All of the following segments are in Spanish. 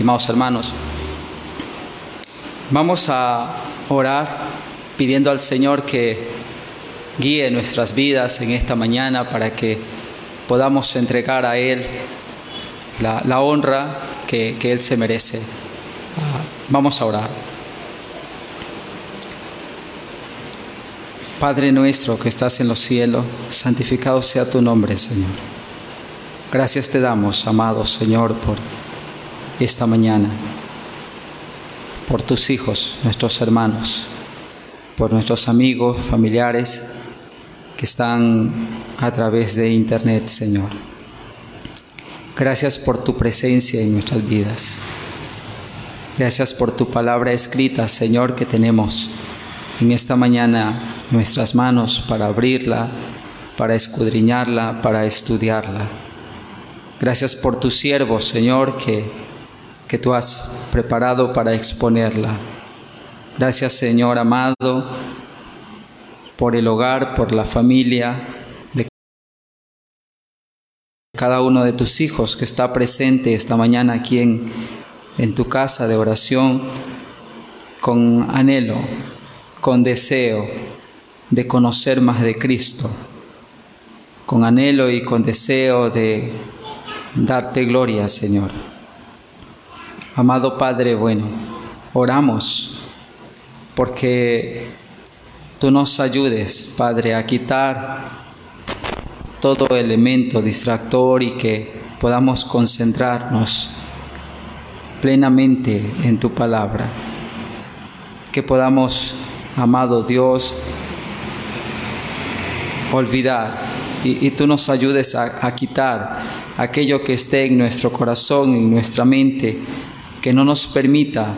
Estimados hermanos, vamos a orar pidiendo al Señor que guíe nuestras vidas en esta mañana para que podamos entregar a Él la, honra que, que, Él se merece. Uh, vamos a orar. Padre nuestro que estás en los cielos, santificado sea tu nombre, Señor. Gracias te damos, amado Señor, por esta mañana, por tus hijos, nuestros hermanos, por nuestros amigos, familiares que están a través de internet, Señor. Gracias por tu presencia en nuestras vidas. Gracias por tu palabra escrita, Señor, que tenemos en esta mañana nuestras manos para abrirla, para escudriñarla, para estudiarla. Gracias por tu siervo, Señor, que que tú has preparado para exponerla. Gracias Señor amado por el hogar, por la familia de cada uno de tus hijos que está presente esta mañana aquí en, en tu casa de oración con anhelo, con deseo de conocer más de Cristo, con anhelo y con deseo de darte gloria, Señor. Amado Padre bueno, oramos porque tú nos ayudes, Padre, a quitar todo elemento distractor y que podamos concentrarnos plenamente en tu palabra. Que podamos, amado Dios, olvidar y, tú nos ayudes a, a quitar aquello que esté en nuestro corazón, en nuestra mente, que no nos permita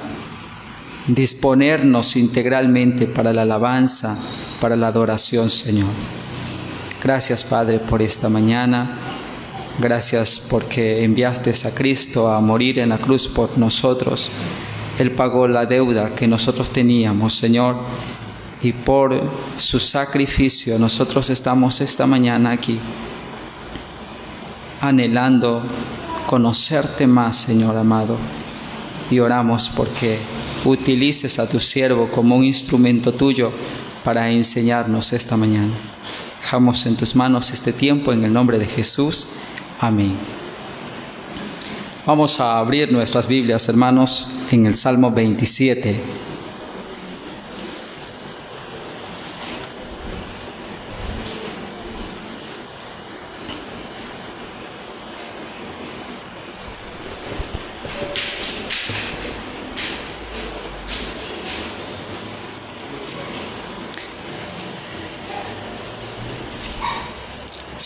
disponernos integralmente para la alabanza, para la adoración, Señor. Gracias, Padre, por esta mañana. Gracias porque enviaste a Cristo a morir en la cruz por nosotros. Él pagó la deuda que nosotros teníamos, Señor, y por su sacrificio nosotros estamos esta mañana aquí, anhelando conocerte más, Señor amado y oramos porque utilices a tu siervo como un instrumento tuyo para enseñarnos esta mañana. Dejamos en tus manos este tiempo en el nombre de Jesús. Amén. Vamos a abrir nuestras Biblias, hermanos, en el Salmo 27.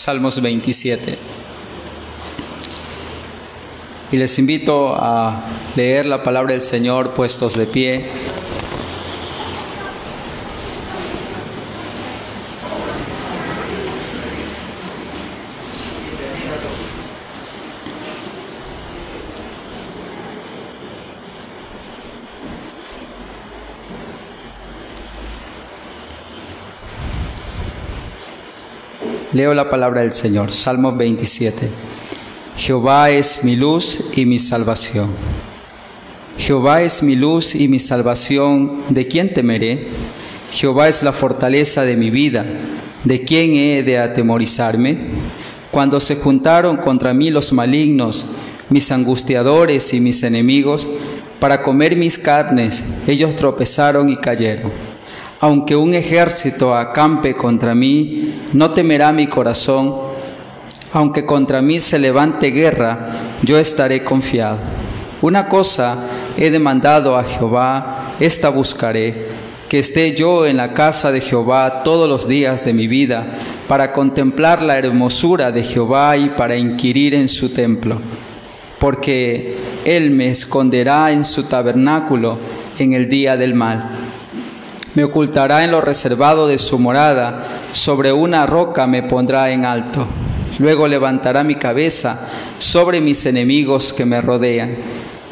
Salmos 27. Y les invito a leer la palabra del Señor puestos de pie. Leo la palabra del Señor, Salmo 27. Jehová es mi luz y mi salvación. Jehová es mi luz y mi salvación, ¿de quién temeré? Jehová es la fortaleza de mi vida, ¿de quién he de atemorizarme? Cuando se juntaron contra mí los malignos, mis angustiadores y mis enemigos, para comer mis carnes, ellos tropezaron y cayeron. Aunque un ejército acampe contra mí, no temerá mi corazón. Aunque contra mí se levante guerra, yo estaré confiado. Una cosa he demandado a Jehová, esta buscaré, que esté yo en la casa de Jehová todos los días de mi vida, para contemplar la hermosura de Jehová y para inquirir en su templo. Porque Él me esconderá en su tabernáculo en el día del mal me ocultará en lo reservado de su morada, sobre una roca me pondrá en alto. Luego levantará mi cabeza sobre mis enemigos que me rodean,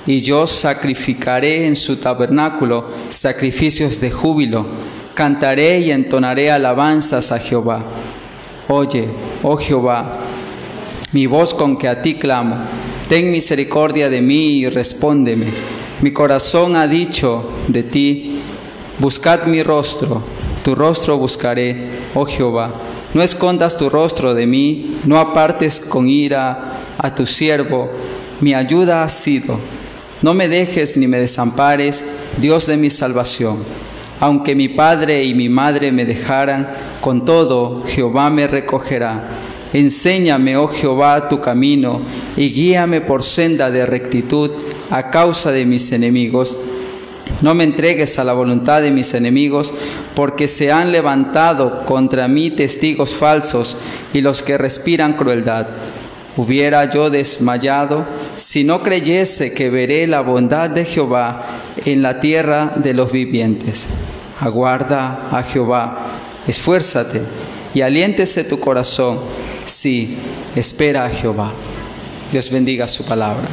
y yo sacrificaré en su tabernáculo sacrificios de júbilo, cantaré y entonaré alabanzas a Jehová. Oye, oh Jehová, mi voz con que a ti clamo Ten misericordia de mí y respóndeme. Mi corazón ha dicho de ti, buscad mi rostro, tu rostro buscaré, oh Jehová. No escondas tu rostro de mí, no apartes con ira a tu siervo, mi ayuda ha sido. No me dejes ni me desampares, Dios de mi salvación. Aunque mi padre y mi madre me dejaran, con todo Jehová me recogerá. Enséñame, oh Jehová, tu camino y guíame por senda de rectitud a causa de mis enemigos. No me entregues a la voluntad de mis enemigos, porque se han levantado contra mí testigos falsos y los que respiran crueldad. Hubiera yo desmayado si no creyese que veré la bondad de Jehová en la tierra de los vivientes. Aguarda a Jehová, esfuérzate y aliéntese tu corazón. Sí, espera a Jehová. Dios bendiga su palabra.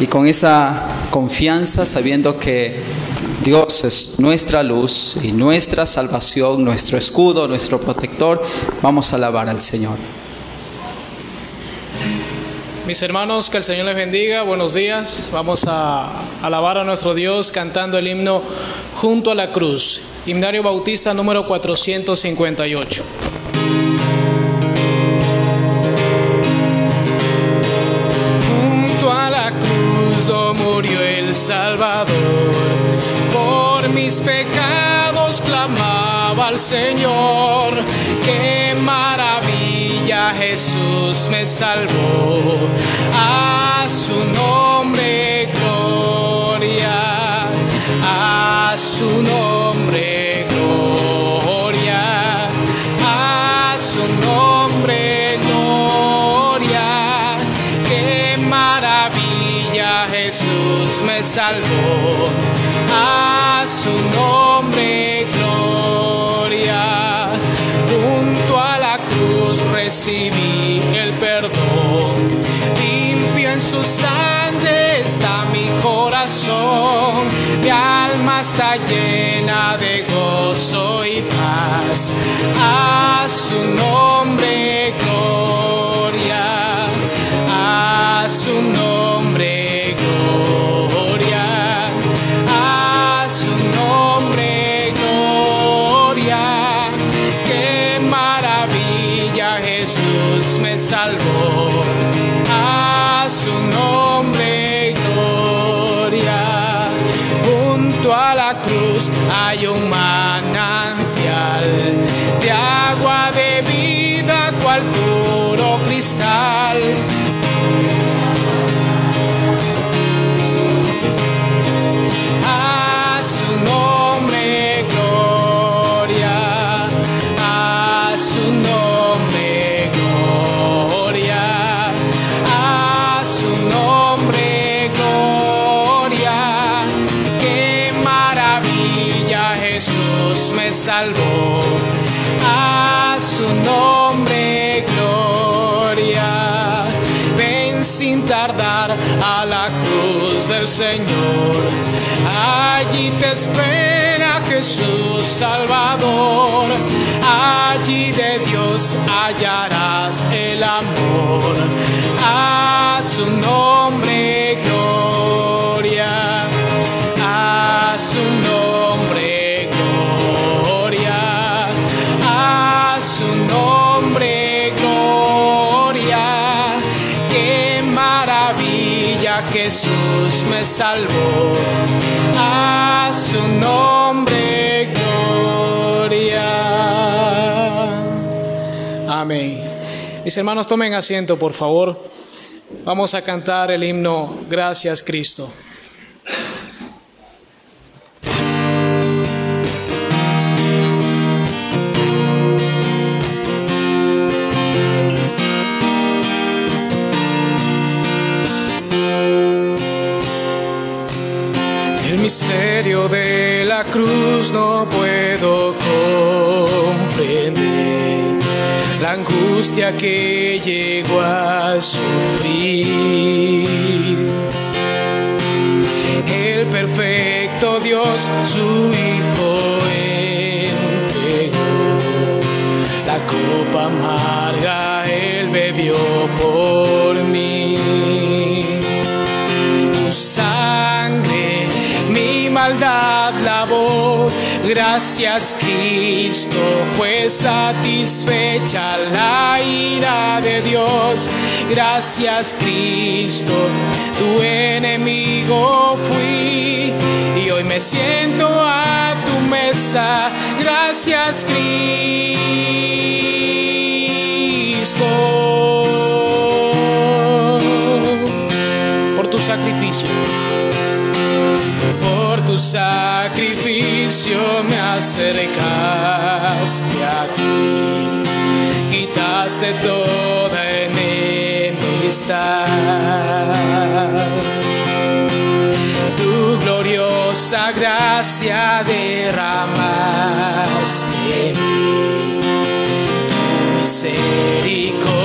Y con esa confianza, sabiendo que Dios es nuestra luz y nuestra salvación, nuestro escudo, nuestro protector, vamos a alabar al Señor. Mis hermanos, que el Señor les bendiga, buenos días. Vamos a alabar a nuestro Dios cantando el himno Junto a la Cruz, himnario bautista número 458. Murió el Salvador, por mis pecados clamaba al Señor, qué maravilla Jesús me salvó, a su nombre gloria, a su nombre Señor. Allí te espera Jesús Salvador. Allí de Dios hallarás el amor. Salvó. A su nombre gloria. Amén. Mis hermanos, tomen asiento, por favor. Vamos a cantar el himno Gracias Cristo. Misterio de la cruz no puedo comprender. La angustia que llegó a sufrir. El perfecto Dios, su Hijo entregó. La copa amarga Él bebió por Gracias Cristo fue satisfecha la ira de Dios. Gracias Cristo, tu enemigo fui y hoy me siento a tu mesa. Gracias Cristo por tu sacrificio. Sacrificio me acercaste a ti, quitaste toda enemistad. Tu gloriosa gracia derramaste en mí tu misericordia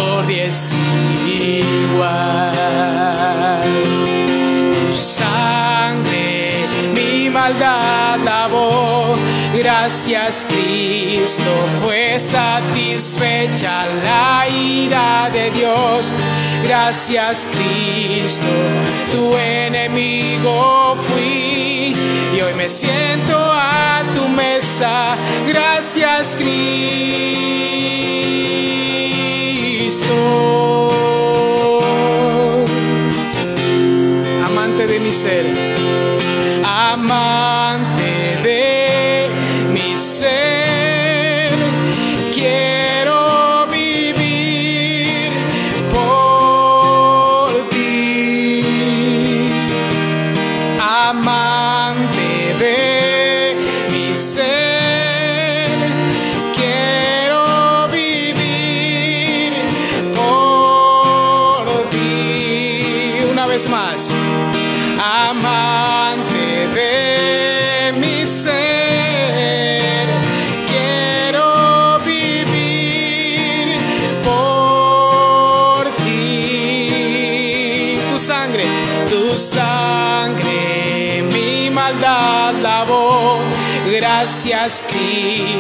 Gracias Cristo fue satisfecha la ira de Dios. Gracias Cristo, tu enemigo fui y hoy me siento a tu mesa. Gracias Cristo, amante de mi ser, amante mi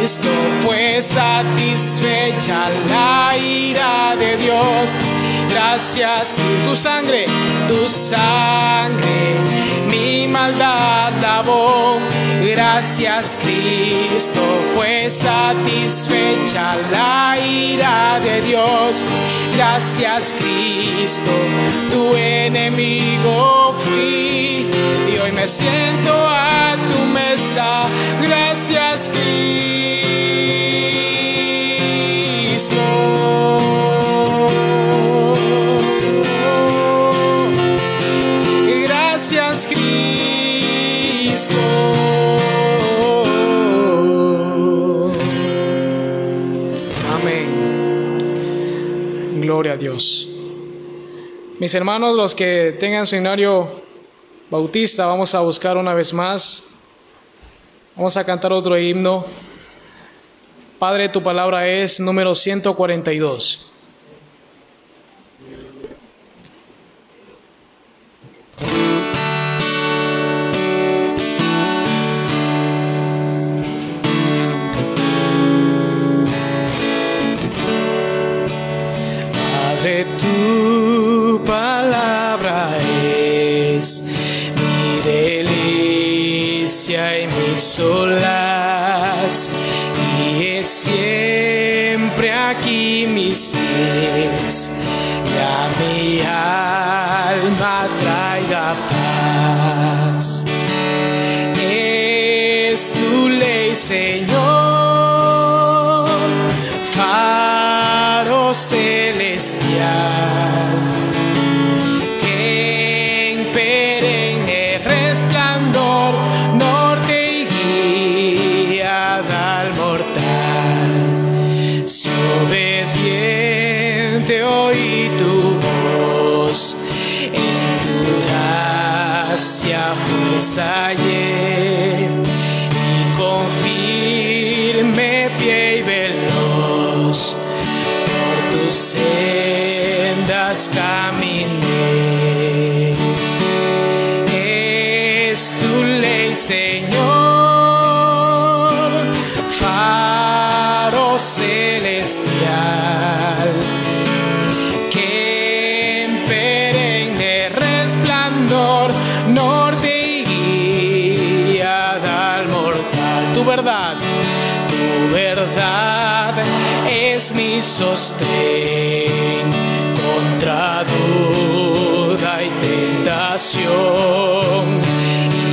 Cristo fue satisfecha la ira de Dios. Gracias tu sangre, tu sangre, mi maldad lavó. Gracias Cristo fue satisfecha la ira de Dios. Gracias Cristo, tu enemigo fui y hoy me siento a tu mesa. Gracias Cristo. A Dios. Mis hermanos, los que tengan su himnario bautista, vamos a buscar una vez más. Vamos a cantar otro himno. Padre, tu palabra es número 142. Tu palabra es mi delicia y mi solas y es siempre sostén contra duda y tentación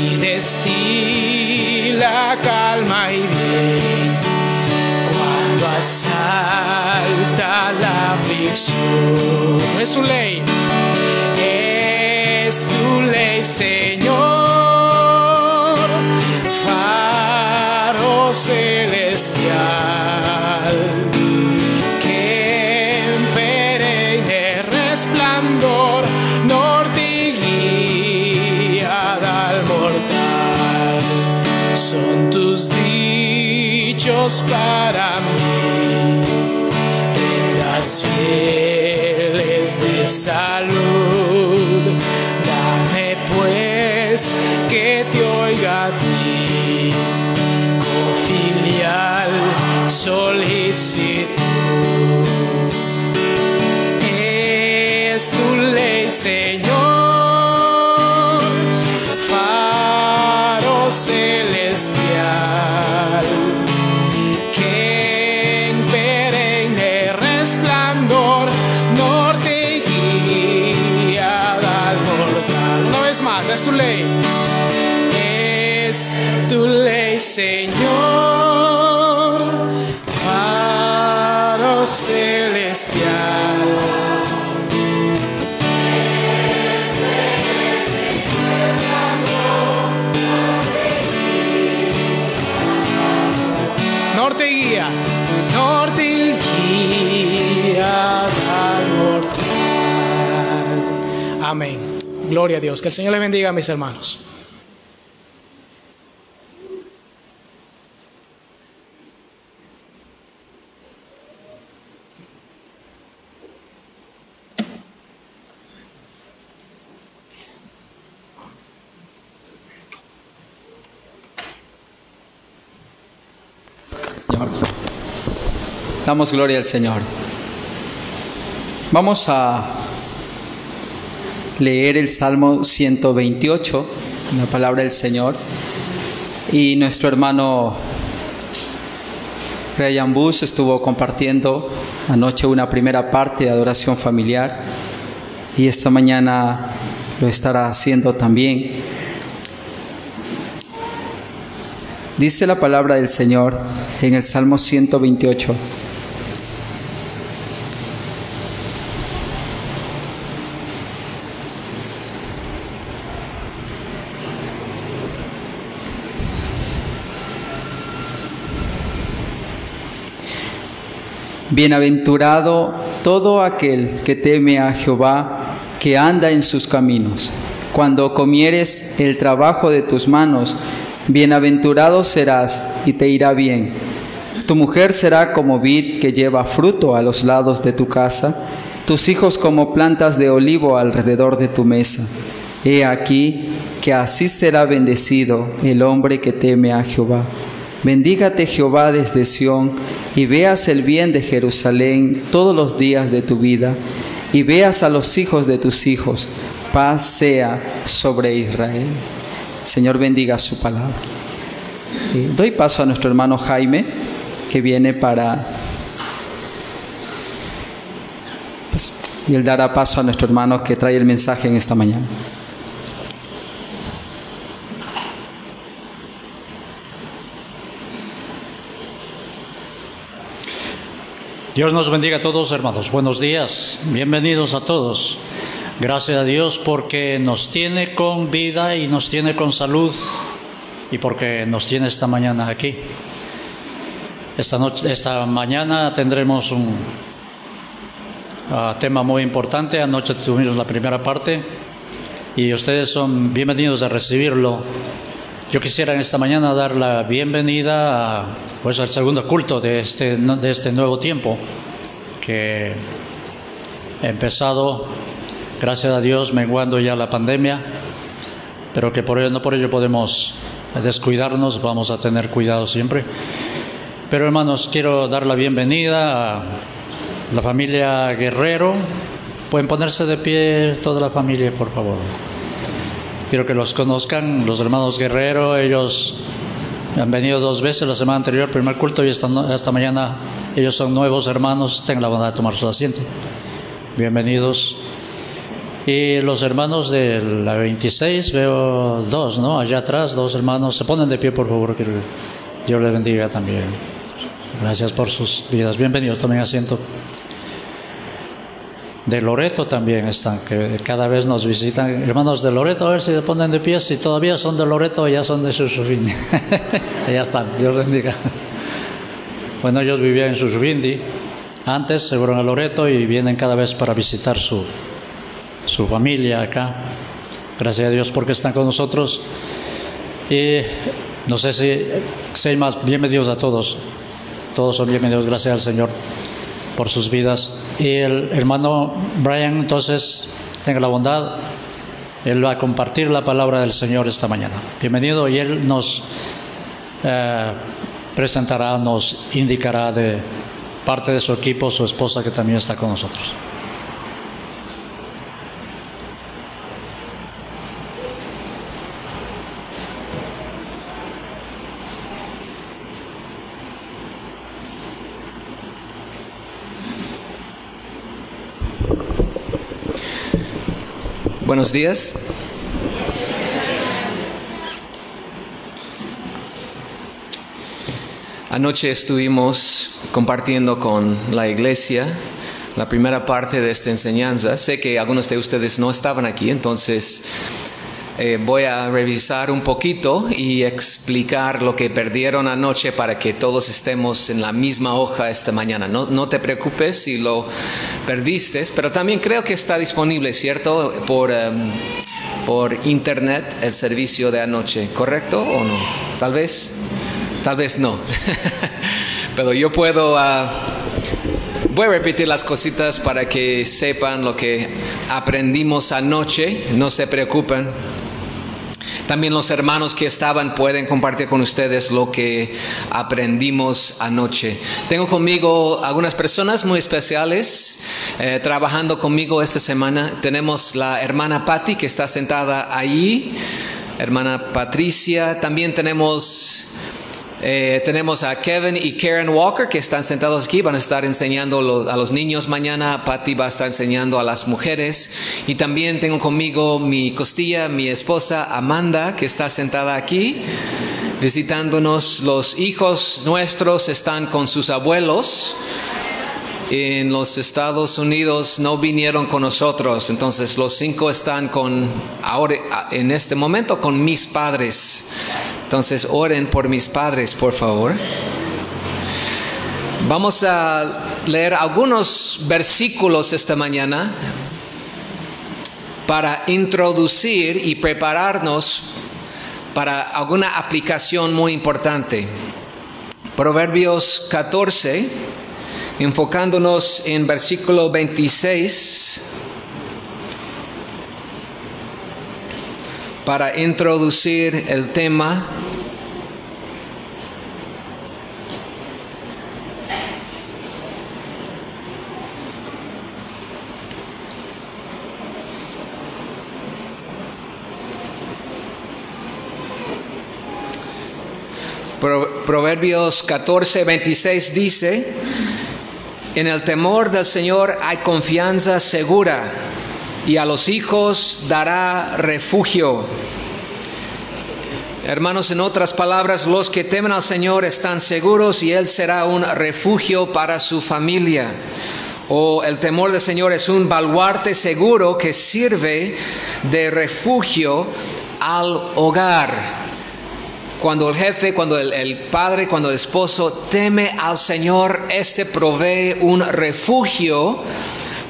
y destila calma y bien cuando asalta la aflicción. Es tu ley, es tu ley, Señor, para mí, prendas fieles de salud. Dame pues que te oiga a ti, con filial solicitud. Es tu ley, Señor, Amén. Gloria a Dios. Que el Señor les bendiga, mis hermanos. Damos gloria al Señor. Vamos a leer el Salmo 128, la palabra del Señor. Y nuestro hermano Ryan Bush estuvo compartiendo anoche una primera parte de adoración familiar y esta mañana lo estará haciendo también. Dice la palabra del Señor en el Salmo 128. Bienaventurado todo aquel que teme a Jehová, que anda en sus caminos. Cuando comieres el trabajo de tus manos, bienaventurado serás y te irá bien. Tu mujer será como vid que lleva fruto a los lados de tu casa, tus hijos como plantas de olivo alrededor de tu mesa. He aquí que así será bendecido el hombre que teme a Jehová. Bendígate Jehová desde Sión y veas el bien de Jerusalén todos los días de tu vida y veas a los hijos de tus hijos. Paz sea sobre Israel. Señor bendiga su palabra. Eh, doy paso a nuestro hermano Jaime, que viene para... y él dará paso a nuestro hermano que trae el mensaje en esta mañana. Dios nos bendiga a todos, hermanos. Buenos días. Bienvenidos a todos. Gracias a Dios porque nos tiene con vida y nos tiene con salud y porque nos tiene esta mañana aquí. Esta, esta mañana tendremos un uh, tema muy importante. Anoche tuvimos la primera parte y ustedes son bienvenidos a recibirlo. Yo quisiera en esta mañana dar la bienvenida a, pues, al segundo culto de este, de este nuevo tiempo que ha empezado, gracias a Dios, menguando ya la pandemia, pero que por ello, no por ello podemos descuidarnos, vamos a tener cuidado siempre. Pero hermanos, quiero dar la bienvenida a la familia Guerrero. Pueden ponerse de pie toda la familia, por favor. Quiero que los conozcan, los hermanos Guerrero, ellos Han venido dos veces la semana anterior, primer culto, y esta, esta mañana ellos son nuevos hermanos. Tengan la bondad de tomar su asiento. Bienvenidos. Y los hermanos de la 26, veo dos, ¿no? Allá atrás, dos hermanos. Se ponen de pie, por favor, que Dios les bendiga también. Gracias por sus vidas. Bienvenidos, tomen asiento. De Loreto también están, que cada vez nos visitan. Hermanos de Loreto, a ver si se ponen de pie. Si todavía son de Loreto, ya son de Susubindi. ya están, Dios bendiga. Bueno, ellos vivían en Susubindi. Antes se fueron a Loreto y vienen cada vez para visitar su, su familia acá. Gracias a Dios porque están con nosotros. Y no sé si, hay más. Bienvenidos a todos. Todos son bienvenidos. Gracias al Señor por sus vidas. Y el hermano Brian, entonces, tenga la bondad, él va a compartir la palabra del Señor esta mañana. Bienvenido y él nos eh, presentará, nos indicará de parte de su equipo, su esposa que también está con nosotros. Buenos días. Anoche estuvimos compartiendo con la iglesia la primera parte de esta enseñanza. Sé que algunos de ustedes no estaban aquí, entonces eh, voy a revisar un poquito y explicar lo que perdieron anoche para que todos estemos en la misma hoja esta mañana. No, no te preocupes si lo perdiste, pero también creo que está disponible, ¿cierto? Por, em, por internet el servicio de anoche, ¿correcto o no? Tal vez, tal vez no. pero yo puedo... Ah, voy a repetir las cositas para que sepan lo que aprendimos anoche, no se preocupen. También los hermanos que estaban pueden compartir con ustedes lo que aprendimos anoche. Tengo conmigo algunas personas muy especiales eh, trabajando conmigo esta semana. Tenemos la hermana Patty que está sentada ahí, hermana Patricia. También tenemos eh, tenemos a Kevin y Karen Walker que están sentados aquí, van a estar enseñando a los niños. Mañana, Patty va a estar enseñando a las mujeres. Y también tengo conmigo mi costilla, mi esposa Amanda que está sentada aquí visitándonos. Los hijos nuestros están con sus abuelos. En los Estados Unidos no vinieron con nosotros, entonces los cinco están con ahora en este momento con mis padres. Entonces oren por mis padres, por favor. Vamos a leer algunos versículos esta mañana para introducir y prepararnos para alguna aplicación muy importante. Proverbios 14, enfocándonos en versículo 26. Para introducir el tema Proverbios 14, 26 dice, en el temor del Señor hay confianza segura y a los hijos dará refugio. Hermanos, en otras palabras, los que temen al Señor están seguros y Él será un refugio para su familia. O el temor del Señor es un baluarte seguro que sirve de refugio al hogar. Cuando el jefe, cuando el, el, padre, cuando el esposo teme al Señor, este provee un refugio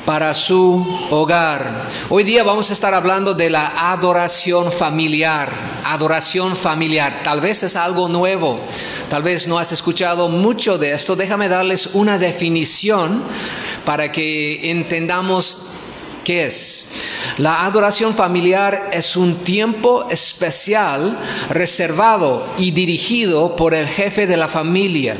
para su hogar. Hoy día vamos a estar hablando de la adoración familiar. Adoración familiar. Tal vez es algo nuevo. Tal vez no has escuchado mucho de esto. Déjame darles una definición para que entendamos qué es. La adoración familiar es un tiempo especial reservado y dirigido por el jefe de la familia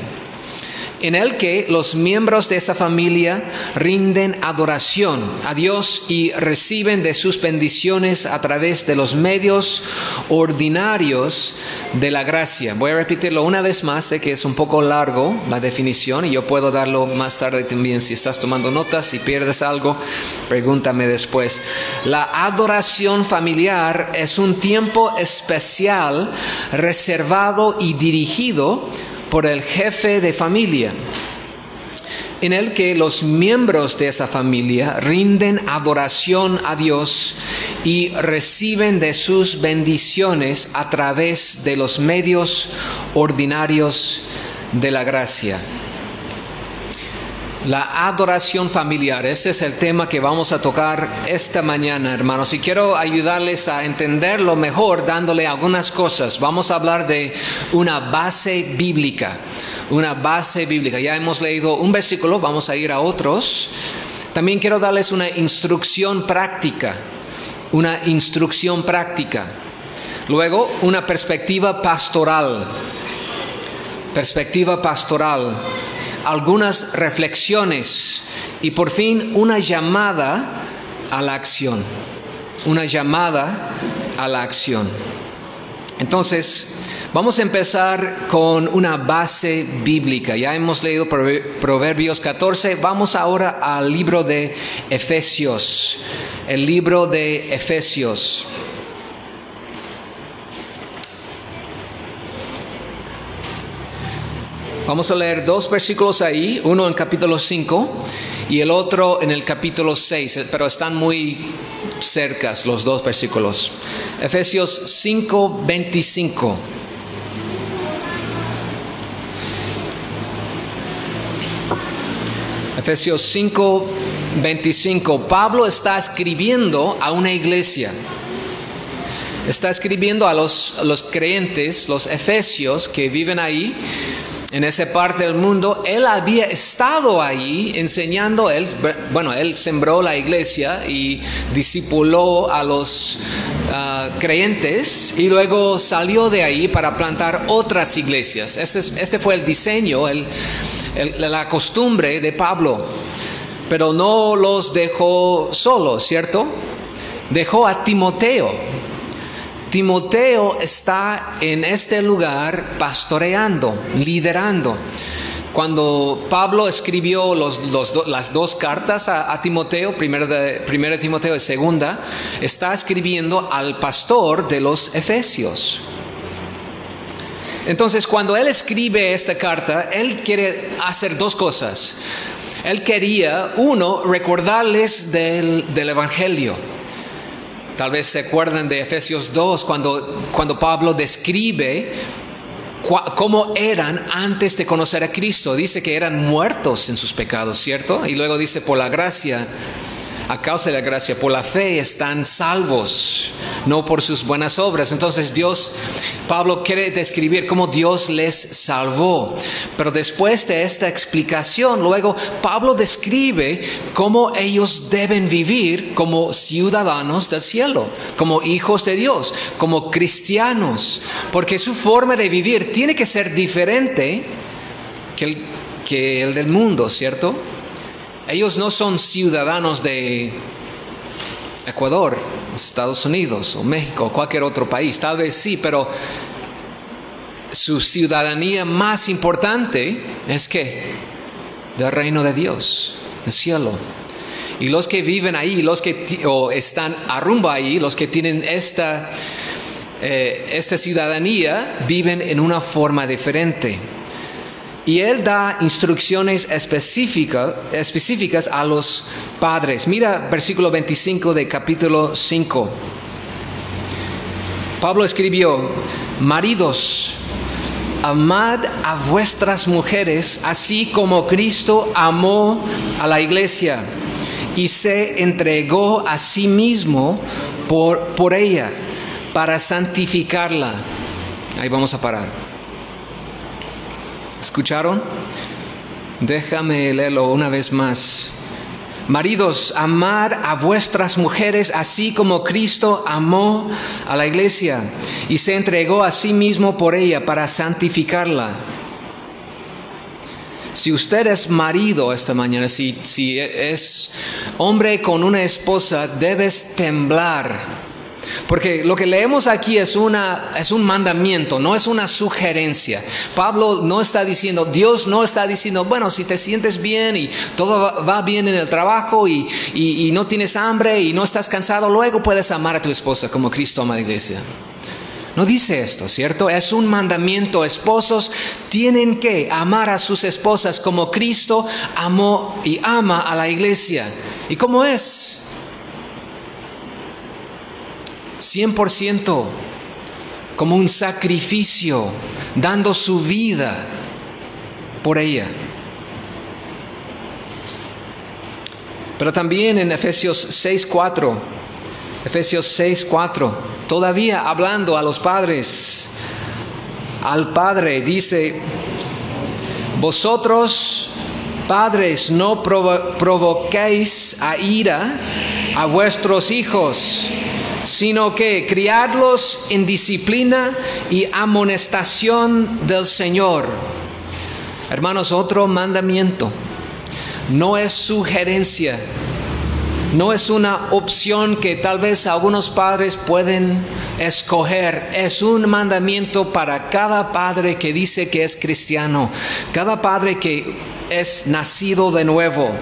en el que los miembros de esa familia rinden adoración a Dios y reciben de sus bendiciones a través de los medios ordinarios de la gracia. Voy a repetirlo una vez más, sé que es un poco largo la definición y yo puedo darlo más tarde también si estás tomando notas, si pierdes algo, pregúntame después. La adoración familiar es un tiempo especial reservado y dirigido por el jefe de familia, en el que los miembros de esa familia rinden adoración a Dios y reciben de sus bendiciones a través de los medios ordinarios de la gracia. La adoración familiar, ese es el tema que vamos a tocar esta mañana, hermanos. Y quiero ayudarles a entenderlo mejor dándole algunas cosas. Vamos a hablar de una base bíblica, una base bíblica. Ya hemos leído un versículo, vamos a ir a otros. También quiero darles una instrucción práctica, una instrucción práctica. Luego, una perspectiva pastoral, perspectiva pastoral algunas reflexiones y por fin una llamada a la acción. Una llamada a la acción. Entonces, vamos a empezar con una base bíblica. Ya hemos leído Proverbios 14. Vamos ahora al libro de Efesios. El libro de Efesios. Vamos a leer dos versículos ahí, uno en capítulo 5 y el otro en el capítulo 6, pero están muy cercas los dos versículos. Efesios 5, 25. Efesios 5, 25. Pablo está escribiendo a una iglesia. Está escribiendo a los, los creyentes, los efesios que viven ahí, en esa parte del mundo, él había estado ahí enseñando, él, bueno, él sembró la iglesia y discipuló a los ah, creyentes y luego salió de ahí para plantar otras iglesias. Este fue el diseño, la costumbre de Pablo, pero no los dejó solos, ¿cierto? Dejó a Timoteo Timoteo está en este lugar pastoreando, liderando. Cuando Pablo escribió las dos cartas a, Timoteo, primera, de, primera Timoteo y segunda, está escribiendo al pastor de los Efesios. Entonces, cuando él escribe esta carta, él quiere hacer dos cosas. Él quería, uno, recordarles del, del Evangelio Tal vez se acuerdan de Efesios 2 cuando, cuando Pablo describe cómo eran antes de conocer a Cristo. Dice que eran muertos en sus pecados, ¿cierto? Y luego dice, por la gracia a causa de la gracia, por la fe están salvos, no por sus buenas obras. Entonces Dios, Pablo quiere describir cómo Dios les salvó. Pero después de esta explicación, luego Pablo describe cómo ellos deben vivir como ciudadanos del cielo, como hijos de Dios, como cristianos, porque su forma de vivir tiene que ser diferente que el, del mundo, ¿cierto? Ellos no son ciudadanos de Ecuador, Estados Unidos o México o cualquier otro país. Tal vez sí, pero su ciudadanía más importante es que del reino de Dios, del cielo. Y los que viven ahí, los que o están rumbo ahí, los que tienen esta, eh, esta ciudadanía, viven en una forma diferente. Y él da instrucciones específicas, específicas a los padres. Mira versículo 25 de capítulo 5. Pablo escribió, maridos, amad a vuestras mujeres así como Cristo amó a la iglesia y se entregó a sí mismo por, por ella para santificarla. Ahí vamos a parar. ¿Escucharon? Déjame leerlo una vez más. Maridos, amar a vuestras mujeres así como Cristo amó a la iglesia y se entregó a sí mismo por ella para santificarla Si usted es marido esta mañana, si, si es hombre con una esposa, debes temblar porque lo que leemos aquí es, una, es un mandamiento, no es una sugerencia. Pablo no está diciendo, Dios no está diciendo, bueno, si te sientes bien y todo va bien en el trabajo y, y no tienes hambre y no estás cansado, luego puedes amar a tu esposa como Cristo ama a la iglesia. No dice esto, ¿cierto? Es un mandamiento. Esposos tienen que amar a sus esposas como Cristo amó y ama a la iglesia. ¿Y cómo es? 100% como un sacrificio, dando su vida por ella. Pero también en Efesios 6:4, Efesios 6:4, todavía hablando a los padres, al padre dice, vosotros padres no provoquéis a ira a vuestros hijos sino que criarlos en disciplina y amonestación del Señor. Hermanos, otro mandamiento no es sugerencia, no es una opción que tal vez algunos padres pueden escoger, es un mandamiento para cada padre que dice que es cristiano, cada padre que es nacido de nuevo.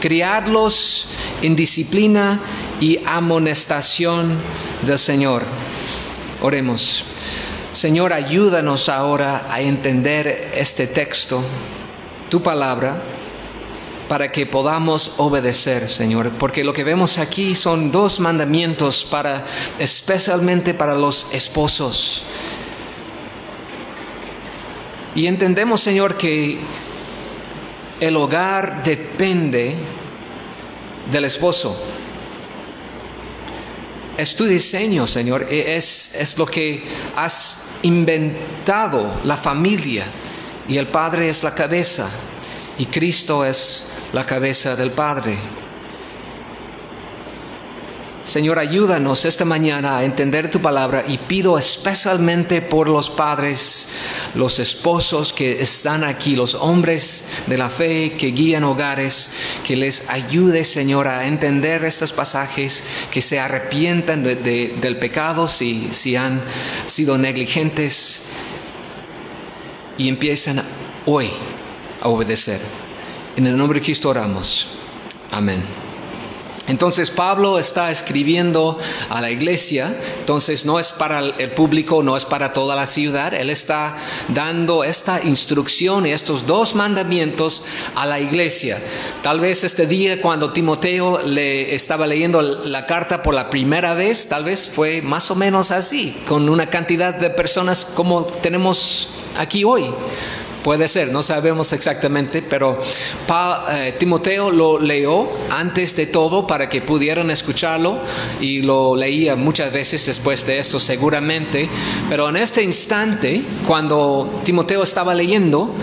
Criarlos en disciplina y amonestación del Señor. Oremos. Señor, ayúdanos ahora a entender este texto, tu palabra, para que podamos obedecer, Señor, porque lo que vemos aquí son dos mandamientos para especialmente para los esposos. Y entendemos, Señor, que el hogar depende del esposo. Es tu diseño, Señor. E-, es, es lo que has inventado, la familia. Y el Padre es la cabeza. Y Cristo es la cabeza del Padre. Señor, ayúdanos esta mañana a entender tu palabra y pido especialmente por los padres, los esposos que están aquí, los hombres de la fe que guían hogares, que les ayude, Señor, a entender estos pasajes, que se arrepientan del pecado si, si han sido negligentes y empiezan hoy a obedecer. En el nombre de Cristo oramos. Amén. Entonces Pablo está escribiendo a la iglesia, entonces no es para el público, no es para toda la ciudad, él está dando esta instrucción y estos dos mandamientos a la iglesia. Tal vez este día cuando Timoteo le estaba leyendo la carta por la primera vez, tal vez fue más o menos así, con una cantidad de personas como tenemos aquí hoy. Puede ser, no sabemos exactamente, pero eh, Timoteo lo leyó antes de todo para que pudieran escucharlo y lo leía muchas veces después de eso seguramente. Pero en este instante, cuando Timoteo estaba leyendo,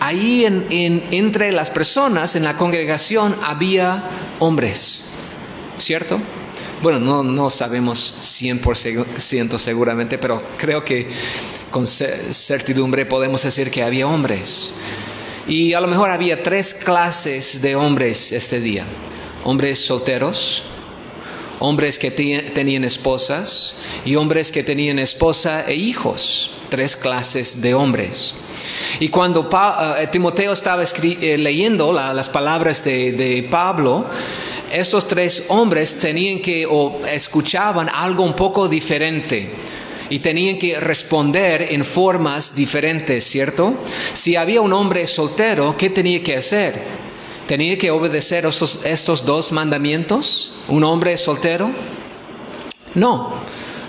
ahí en, entre las personas en la congregación había hombres, ¿cierto? Bueno, no, no sabemos 100% seguramente, pero creo que con certidumbre podemos decir que había hombres. Y a lo mejor había tres clases de hombres este día. Hombres solteros, hombres que tenían esposas y hombres que tenían esposa e hijos. Tres clases de hombres. Y cuando eh, Timoteo estaba eh, leyendo las palabras de, de Pablo, estos tres hombres tenían que o escuchaban algo un poco diferente y tenían que responder en formas diferentes, ¿cierto? Si había un hombre soltero, ¿qué tenía que hacer? ¿Tenía que obedecer estos, estos dos mandamientos? ¿Un hombre soltero? No,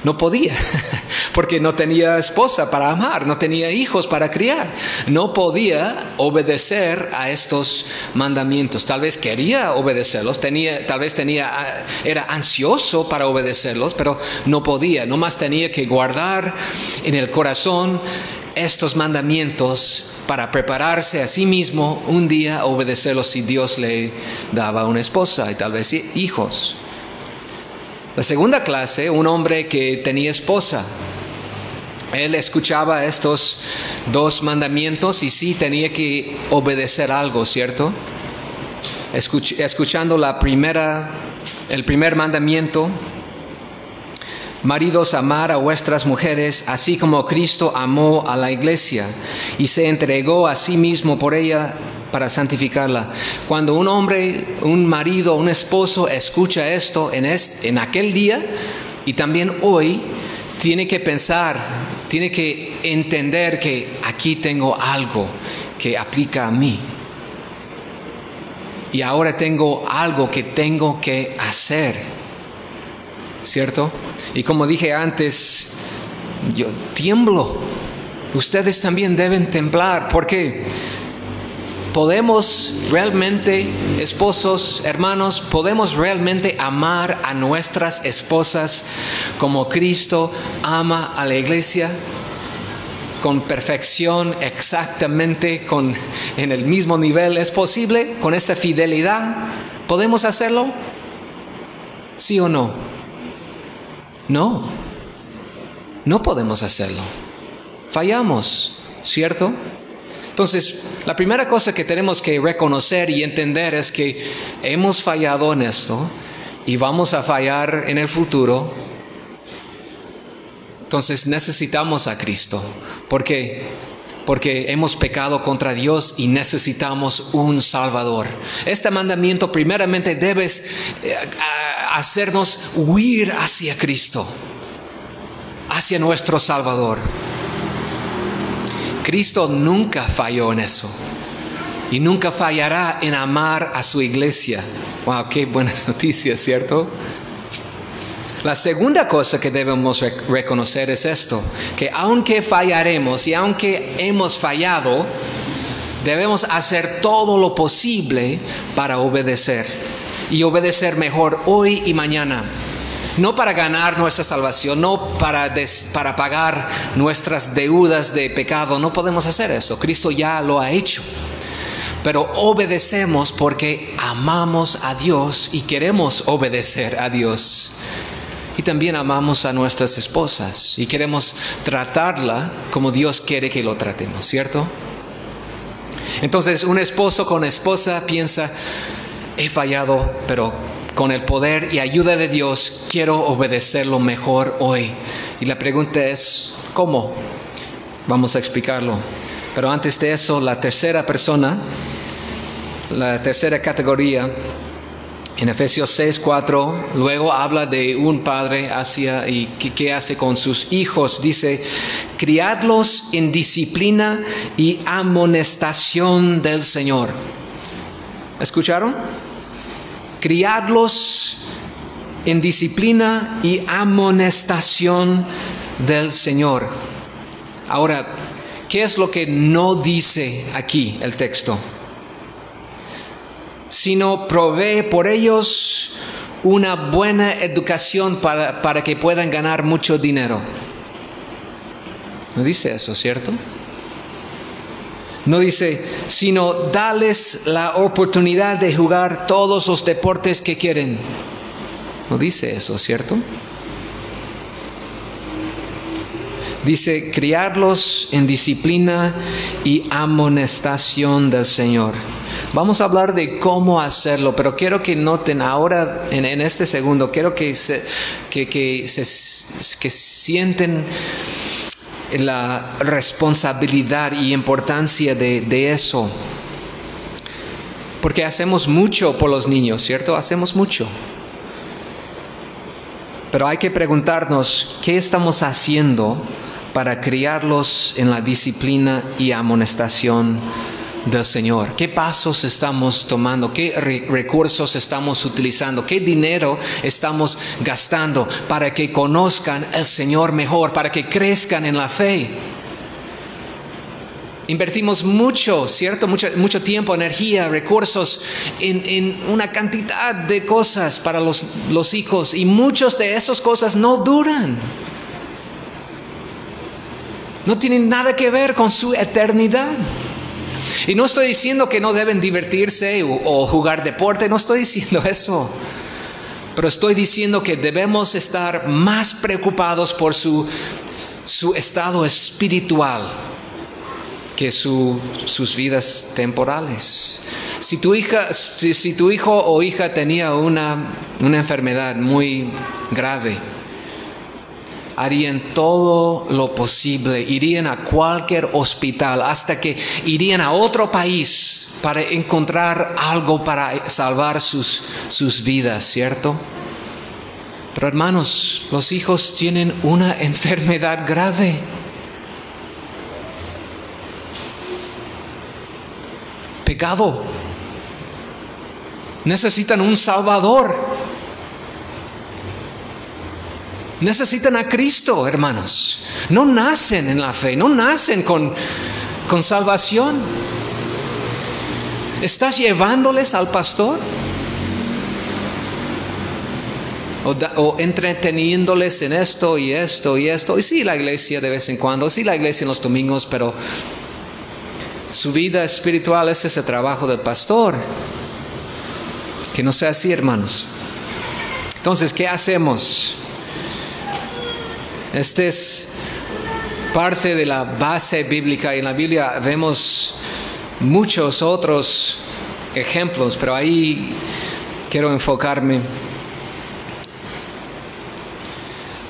no podía, porque no tenía esposa para amar, no tenía hijos para criar, no podía obedecer a estos mandamientos. Tal vez quería obedecerlos, tenía, tal vez tenía, era ansioso para obedecerlos, pero no podía, nomás tenía que guardar en el corazón estos mandamientos para prepararse a sí mismo un día a obedecerlos si Dios le daba una esposa y tal vez hijos. La segunda clase, un hombre que tenía esposa. él escuchaba estos dos mandamientos y sí tenía que obedecer algo, ¿cierto? escuchando la primera, el primer mandamiento, Maridos, amar a vuestras mujeres, así como Cristo amó a la iglesia y se entregó a sí mismo por ella para santificarla. Cuando un hombre, un marido, un esposo escucha esto en, en aquel día y también hoy, tiene que pensar, tiene que entender que aquí tengo algo que aplica a mí. Y ahora tengo algo que tengo que hacer. ¿Cierto? Y como dije antes, yo tiemblo. Ustedes también deben temblar. porque ¿Podemos realmente, esposos, hermanos, podemos realmente amar a nuestras esposas como Cristo ama a la iglesia? Con perfección, exactamente, con, en el mismo nivel. ¿Es posible con esta fidelidad? ¿Podemos hacerlo? ¿Sí o no? No, no podemos hacerlo. Fallamos, ¿cierto? Entonces, la primera cosa que tenemos que reconocer y entender es que hemos fallado en esto y vamos a fallar en el futuro. Entonces necesitamos a Cristo. ¿Por qué? Porque hemos pecado contra Dios y necesitamos un Salvador. Este mandamiento primeramente debes eh, hacernos huir hacia Cristo, hacia nuestro Salvador. Cristo nunca falló en eso y nunca fallará en amar a su iglesia. Wow, qué buenas noticias, ¿cierto? La segunda cosa que debemos reconocer es esto, que aunque fallaremos y aunque hemos fallado, debemos hacer todo lo posible para obedecer y obedecer mejor hoy y mañana no para ganar nuestra salvación, no para, para pagar nuestras deudas de pecado, no podemos hacer eso, Cristo ya lo ha hecho. Pero obedecemos porque amamos a Dios y queremos obedecer a Dios. Y también amamos a nuestras esposas y queremos tratarla como Dios quiere que lo tratemos, ¿cierto? Entonces un esposo con esposa piensa, he fallado, pero con el poder y ayuda de Dios, quiero obedecerlo mejor hoy. Y la pregunta es, ¿cómo? Vamos a explicarlo. Pero antes de eso, la tercera persona, la tercera categoría, en Efesios 6, 4, luego habla de un padre hacia y qué hace con sus hijos. Dice, criadlos en disciplina y amonestación del Señor. ¿Escucharon? Criarlos en disciplina y amonestación del Señor. Ahora, ¿qué es lo que no dice aquí el texto? Sino provee por ellos una buena educación para, para que puedan ganar mucho dinero. No dice eso, ¿cierto? No dice, sino dales la oportunidad de jugar todos los deportes que quieren. No dice eso, ¿cierto? Dice, criarlos en disciplina y amonestación del Señor. Vamos a hablar de cómo hacerlo, pero quiero que noten ahora, en, este segundo, quiero que, se, que, que, se, que sienten la responsabilidad y importancia de, eso. Porque hacemos mucho por los niños, ¿cierto? Hacemos mucho. Pero hay que preguntarnos, ¿qué estamos haciendo para criarlos en la disciplina y amonestación del Señor. ¿Qué pasos estamos tomando? ¿Qué recursos estamos utilizando? ¿Qué dinero estamos gastando para que conozcan al Señor mejor, para que crezcan en la fe? Invertimos mucho, ¿cierto? Mucho, tiempo, energía, recursos en, en, una cantidad de cosas para los, los hijos y muchas de esas cosas no duran. No tienen nada que ver con su eternidad. Y no estoy diciendo que no deben divertirse o, jugar deporte, no estoy diciendo eso. Pero estoy diciendo que debemos estar más preocupados por su, su estado espiritual que sus vidas temporales. Si tu, hija, si, tu hijo o hija tenía una, una enfermedad muy grave, harían todo lo posible, irían a cualquier hospital, hasta que irían a otro país para encontrar algo para salvar sus, sus vidas, ¿cierto? Pero hermanos, los hijos tienen una enfermedad grave. Pecado. Necesitan un Salvador. Necesitan a Cristo, hermanos. No nacen en la fe, no nacen con, con salvación. ¿Estás llevándoles al pastor? O, entreteniéndoles en esto y esto y esto. Y sí, la iglesia de vez en cuando, sí, la iglesia en los domingos, pero su vida espiritual es ese trabajo del pastor. Que no sea así, hermanos. Entonces, ¿qué hacemos? Este es parte de la base bíblica y en la Biblia vemos muchos otros ejemplos, pero ahí quiero enfocarme.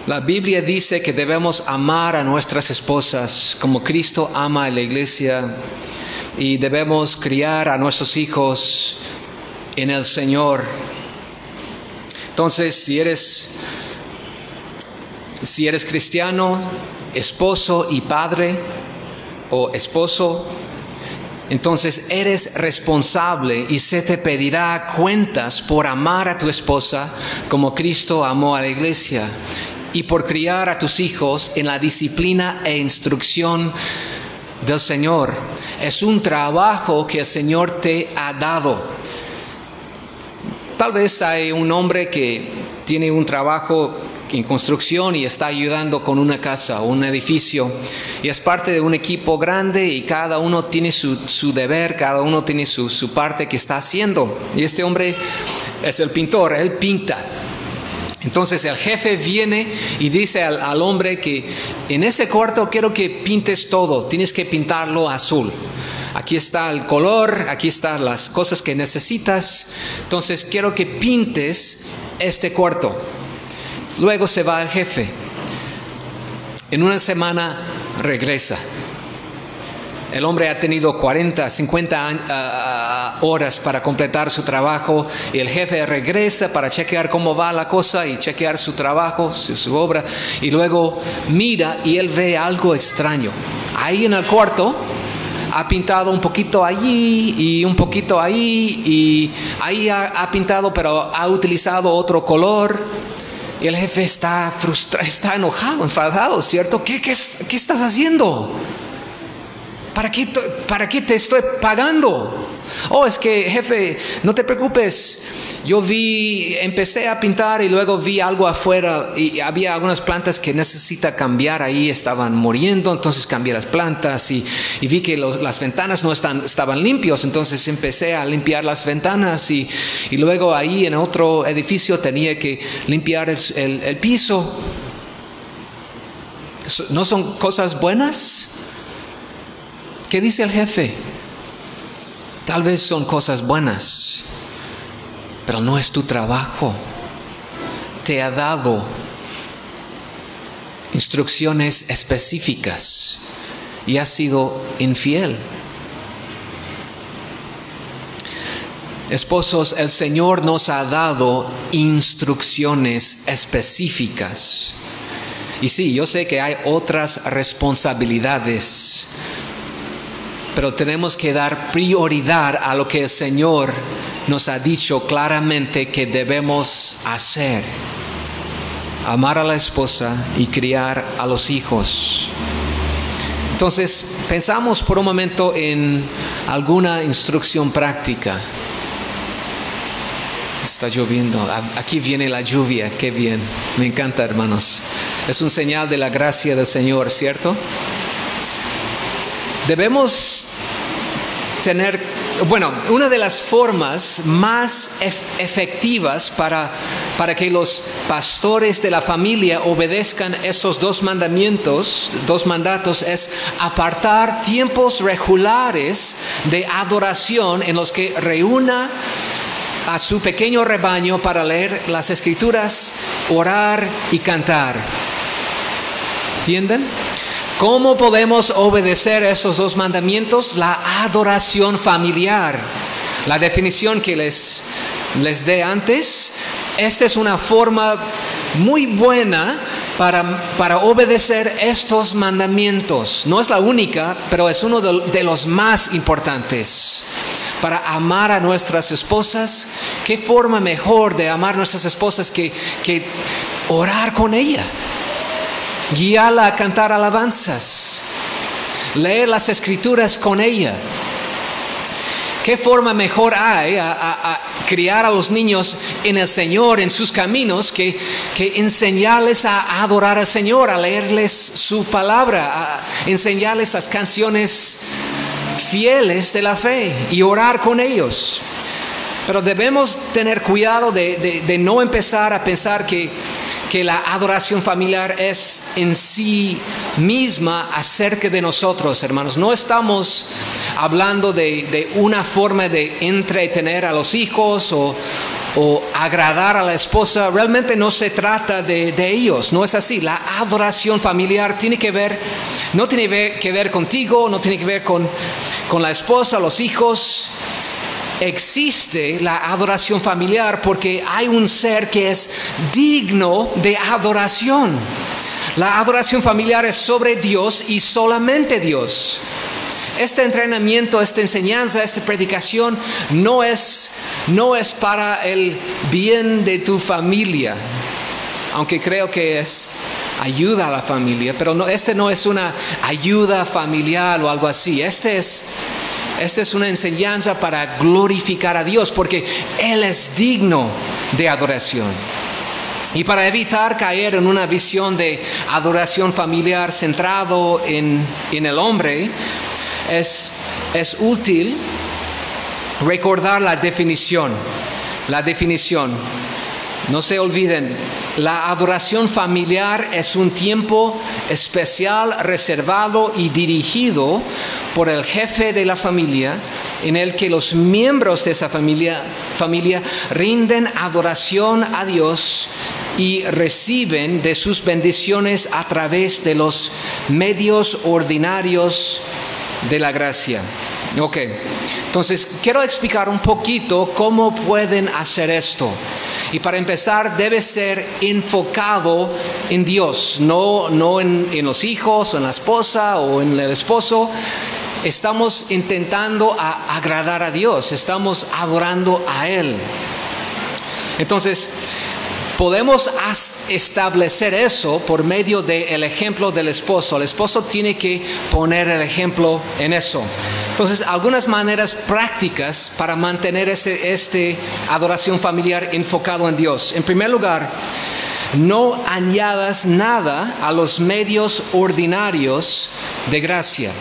La Biblia dice que debemos amar a nuestras esposas como Cristo ama a la iglesia y debemos criar a nuestros hijos en el Señor. Entonces, si eres si eres cristiano, esposo y padre o esposo, entonces eres responsable y se te pedirá cuentas por amar a tu esposa como Cristo amó a la iglesia y por criar a tus hijos en la disciplina e instrucción del Señor. Es un trabajo que el Señor te ha dado. Tal vez hay un hombre que tiene un trabajo en construcción y está ayudando con una casa o un edificio y es parte de un equipo grande y cada uno tiene su, deber, cada uno tiene su, su parte que está haciendo. Y este hombre es el pintor, él pinta. Entonces el jefe viene y dice al, al, hombre que en ese cuarto quiero que pintes todo, tienes que pintarlo azul. Aquí está el color, aquí están las cosas que necesitas, entonces quiero que pintes este cuarto. Luego se va el jefe. En una semana regresa. El hombre ha tenido 40, 50 ah, horas para completar su trabajo y el jefe regresa para chequear cómo va la cosa y chequear su trabajo, su, obra. Y luego mira y él ve algo extraño. Ahí en el cuarto ha pintado un poquito allí y un poquito ahí y ahí ha pintado pero ha utilizado otro color y el jefe está frustrado, está enojado, enfadado, ¿cierto? ¿Qué, qué, qué estás haciendo? ¿Para qué, ¿Para qué te estoy pagando? Oh, es que jefe, no te preocupes. Yo vi, empecé a pintar y luego vi algo afuera y había algunas plantas que necesita cambiar ahí, estaban muriendo, entonces cambié las plantas y, vi que las ventanas no están, estaban limpios, entonces empecé a limpiar las ventanas y, luego ahí en otro edificio tenía que limpiar el, el piso. ¿No son cosas buenas? ¿Qué dice el jefe? Tal vez son cosas buenas, pero no es tu trabajo. Te ha dado instrucciones específicas y has sido infiel. Esposos, el Señor nos ha dado instrucciones específicas. Y sí, yo sé que hay otras responsabilidades pero tenemos que dar prioridad a lo que el Señor nos ha dicho claramente que debemos hacer. Amar a la esposa y criar a los hijos. Entonces, pensamos por un momento en alguna instrucción práctica. Está lloviendo, aquí viene la lluvia, qué bien, me encanta hermanos. Es un señal de la gracia del Señor, ¿cierto? Debemos tener bueno, una de las formas más efectivas para, para que los pastores de la familia obedezcan estos dos mandamientos, dos mandatos, es apartar tiempos regulares de adoración en los que reúna a su pequeño rebaño para leer las escrituras, orar y cantar. ¿Entienden? ¿Cómo podemos obedecer estos dos mandamientos? La adoración familiar. La definición que les, les dé antes, esta es una forma muy buena para, para, obedecer estos mandamientos. No es la única, pero es uno de, los más importantes. Para amar a nuestras esposas, ¿qué forma mejor de amar a nuestras esposas que, que orar con ella? Guiarla a cantar alabanzas, leer las escrituras con ella. ¿Qué forma mejor hay a, criar a los niños en el Señor, en sus caminos, que, que enseñarles a adorar al Señor, a leerles su palabra, a enseñarles las canciones fieles de la fe y orar con ellos? Pero debemos tener cuidado de no empezar a pensar que que la adoración familiar es en sí misma acerca de nosotros, hermanos. No estamos hablando de, una forma de entretener a los hijos o, agradar a la esposa. Realmente no se trata de, ellos, no es así. La adoración familiar tiene que ver, no tiene que ver contigo, no tiene que ver con, con la esposa, los hijos existe la adoración familiar porque hay un ser que es digno de adoración. La adoración familiar es sobre Dios y solamente Dios. Este entrenamiento, esta enseñanza, esta predicación no es, no es para el bien de tu familia, aunque creo que es ayuda a la familia, pero no, este no es una ayuda familiar o algo así, este es esta es una enseñanza para glorificar a Dios porque Él es digno de adoración. Y para evitar caer en una visión de adoración familiar centrado en, el hombre, es, es útil recordar la definición. La definición. No se olviden, la adoración familiar es un tiempo especial reservado y dirigido por el jefe de la familia en el que los miembros de esa familia, familia rinden adoración a Dios y reciben de sus bendiciones a través de los medios ordinarios de la gracia. Ok, entonces quiero explicar un poquito cómo pueden hacer esto. Y para empezar debe ser enfocado en Dios, no, no en, en los hijos o en la esposa o en el esposo. Estamos intentando agradar a Dios, estamos adorando a Él. Entonces, podemos establecer eso por medio del ejemplo del esposo. El esposo tiene que poner el ejemplo en eso. Entonces, algunas maneras prácticas para mantener este, este adoración familiar enfocado en Dios. En primer lugar, no añadas nada a los medios ordinarios de gracia.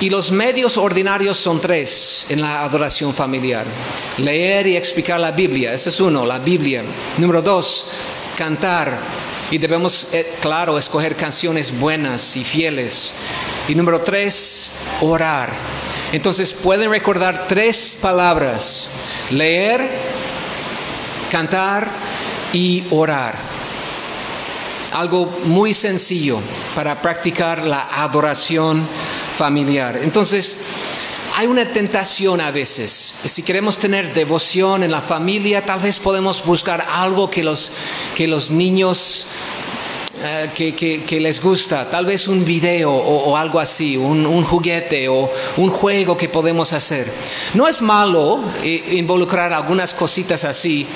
Y los medios ordinarios son tres en la adoración familiar. Leer y explicar la Biblia, ese es uno, la Biblia. Número dos, cantar. Y debemos, eh, claro, escoger canciones buenas y fieles. Y número tres, orar. Entonces pueden recordar tres palabras. Leer, cantar y orar. Algo muy sencillo para practicar la adoración familiar. Entonces, hay una tentación a veces. Si queremos tener devoción en la familia, tal vez podemos buscar algo que los, que los niños eh, que, les gusta, tal vez un video o, algo así, un, un, juguete o un juego que podemos hacer. No es malo eh, involucrar algunas cositas así,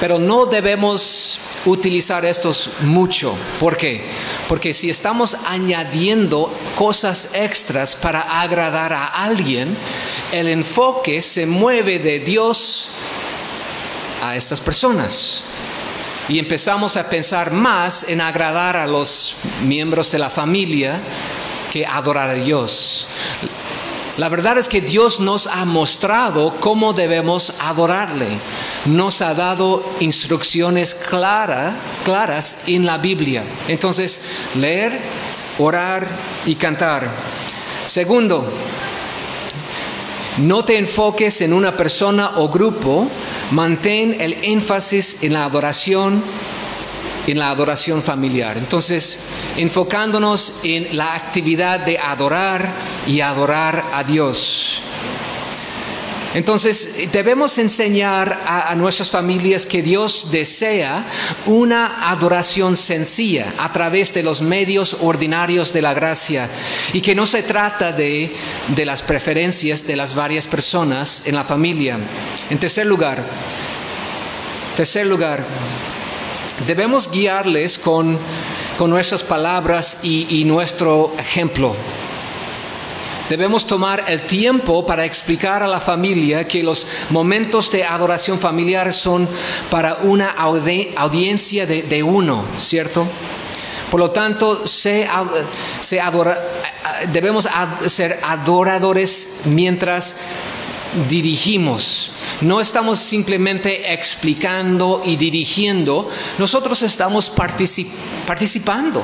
pero no debemos utilizar estos mucho. ¿Por qué? Porque si estamos añadiendo cosas extras para agradar a alguien, el enfoque se mueve de Dios a estas personas. Y empezamos a pensar más en agradar a los miembros de la familia que adorar a Dios. La verdad es que Dios nos ha mostrado cómo debemos adorarle. Nos ha dado instrucciones claras, en la Biblia. Entonces, leer, orar y cantar. Segundo, no te enfoques en una persona o grupo, mantén el énfasis en la adoración en la adoración familiar. Entonces, enfocándonos en la actividad de adorar y adorar a Dios. Entonces, debemos enseñar a, nuestras familias que Dios desea una adoración sencilla a través de los medios ordinarios de la gracia y que no se trata de, de las preferencias de las varias personas en la familia. En tercer lugar, tercer lugar, debemos guiarles con, nuestras palabras y, nuestro ejemplo. Debemos tomar el tiempo para explicar a la familia que los momentos de adoración familiar son para una audiencia de, uno, ¿cierto? Por lo tanto, debemos ser adoradores mientras dirigimos. No estamos simplemente explicando y dirigiendo, nosotros estamos participando.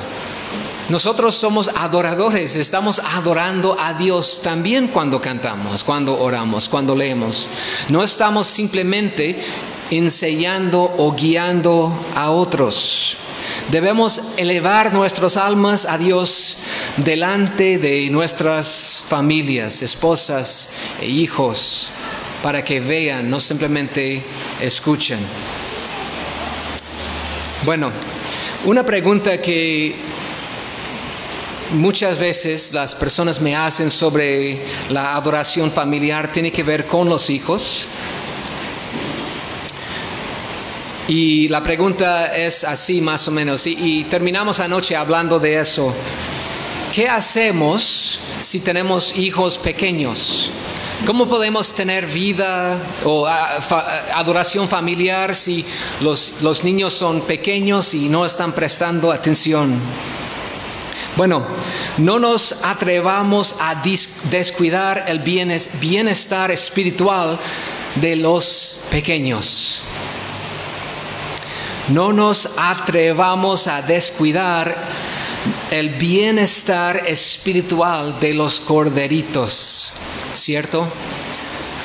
Nosotros somos adoradores, estamos adorando a Dios también cuando cantamos, cuando oramos, cuando leemos. No estamos simplemente enseñando o guiando a otros. Debemos elevar nuestras almas a Dios delante de nuestras familias, esposas e hijos, para que vean, no simplemente escuchen. Bueno, una pregunta que muchas veces las personas me hacen sobre la adoración familiar tiene que ver con los hijos. Y la pregunta es así más o menos, y, terminamos anoche hablando de eso. ¿Qué hacemos si tenemos hijos pequeños? ¿Cómo podemos tener vida o ah, adoración familiar si los, los, niños son pequeños y no están prestando atención? Bueno, no nos atrevamos a descuidar el bienestar espiritual de los pequeños. No nos atrevamos a descuidar el bienestar espiritual de los corderitos, ¿cierto?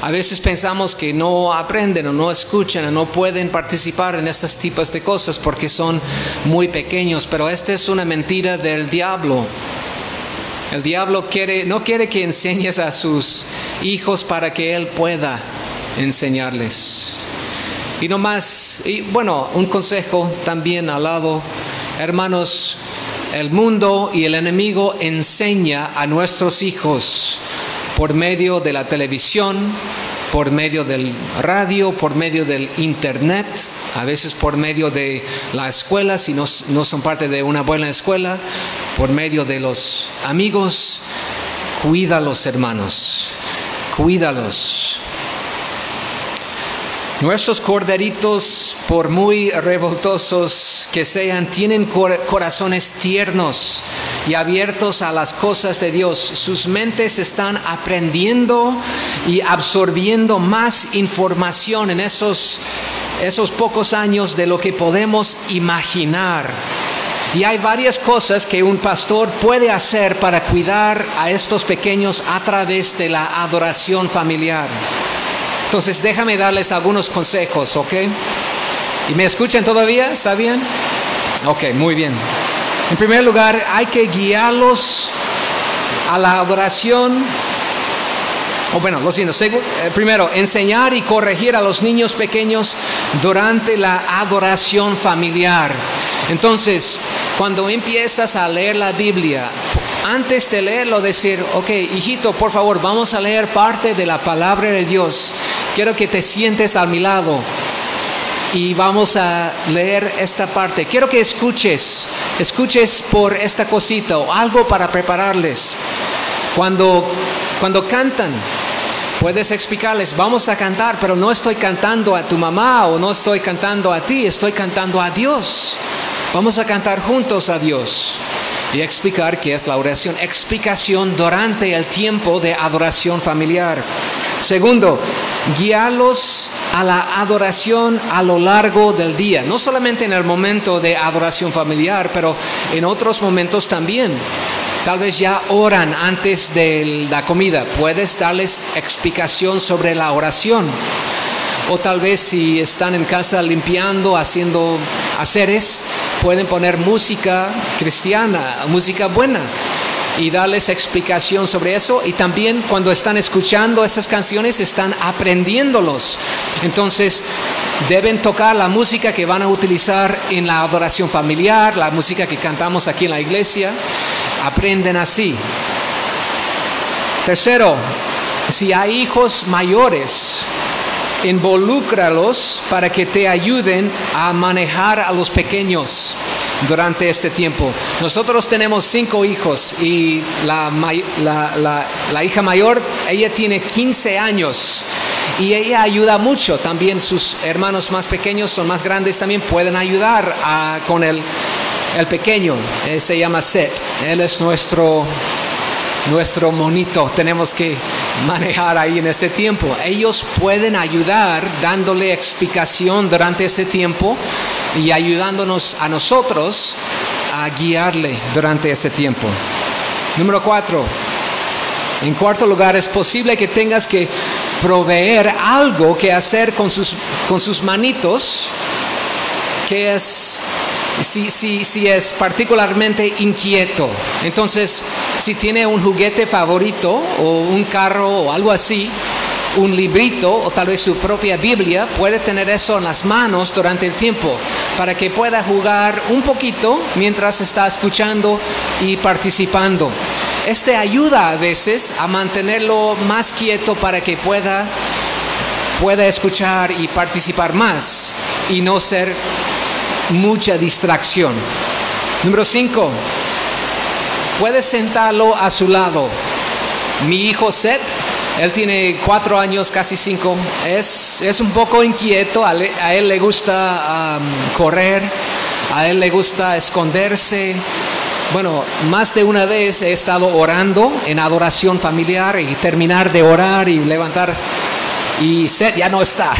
A veces pensamos que no aprenden o no escuchan o no pueden participar en estos tipos de cosas porque son muy pequeños, pero esta es una mentira del diablo. El diablo quiere, no quiere que enseñes a sus hijos para que él pueda enseñarles. Y no más, y bueno, un consejo también al lado, hermanos, el mundo y el enemigo enseña a nuestros hijos por medio de la televisión, por medio del radio, por medio del internet, a veces por medio de la escuela, si no, no son parte de una buena escuela, por medio de los amigos. Cuídalos, hermanos, cuídalos. Nuestros corderitos, por muy revoltosos que sean, tienen corazones tiernos y abiertos a las cosas de Dios. Sus mentes están aprendiendo y absorbiendo más información en esos, esos pocos años de lo que podemos imaginar. Y hay varias cosas que un pastor puede hacer para cuidar a estos pequeños a través de la adoración familiar. Entonces déjame darles algunos consejos, ¿ok? ¿Y me escuchan todavía? ¿Está bien? Ok, muy bien. En primer lugar, hay que guiarlos a la adoración. O bueno, lo siento. Eh, primero, enseñar y corregir a los niños pequeños durante la adoración familiar. Entonces, cuando empiezas a leer la Biblia, antes de leerlo decir, ok, hijito, por favor, vamos a leer parte de la palabra de Dios. Quiero que te sientes a mi lado y vamos a leer esta parte. Quiero que escuches, escuches por esta cosita o algo para prepararles. Cuando, cuando cantan, puedes explicarles, vamos a cantar, pero no estoy cantando a tu mamá o no estoy cantando a ti, estoy cantando a Dios. Vamos a cantar juntos a Dios. Y explicar qué es la oración. Explicación durante el tiempo de adoración familiar. Segundo, guiarlos a la adoración a lo largo del día, no solamente en el momento de adoración familiar, pero en otros momentos también. Tal vez ya oran antes de la comida. Puedes darles explicación sobre la oración. O tal vez si están en casa limpiando, haciendo haceres, pueden poner música cristiana, música buena y darles explicación sobre eso. Y también cuando están escuchando estas canciones, están aprendiéndolos. Entonces, deben tocar la música que van a utilizar en la adoración familiar, la música que cantamos aquí en la iglesia. Aprenden así. Tercero, si hay hijos mayores, involúcralos para que te ayuden a manejar a los pequeños durante este tiempo. Nosotros tenemos cinco hijos y la, hija mayor, ella tiene 15 años y ella ayuda mucho. También sus hermanos más pequeños son más grandes, también pueden ayudar con el, el pequeño. Él se llama Seth. Él es nuestro nuestro monito tenemos que manejar ahí en este tiempo. Ellos pueden ayudar dándole explicación durante este tiempo y ayudándonos a nosotros a guiarle durante este tiempo. Número cuatro. En cuarto lugar, es posible que tengas que proveer algo que hacer con sus, con sus manitos, que es si, si, si es particularmente inquieto. Entonces, si tiene un juguete favorito o un carro o algo así, un librito o tal vez su propia Biblia, puede tener eso en las manos durante el tiempo para que pueda jugar un poquito mientras está escuchando y participando. Este ayuda a veces a mantenerlo más quieto para que pueda pueda escuchar y participar más y no ser mucha distracción. Número 5. Puedes sentarlo a su lado. Mi hijo Seth, él tiene cuatro años, casi cinco, es, es un poco inquieto, a, él le gusta correr, a él le gusta esconderse. Bueno, más de una vez he estado orando en adoración familiar y terminar de orar y levantar y Seth ya no está.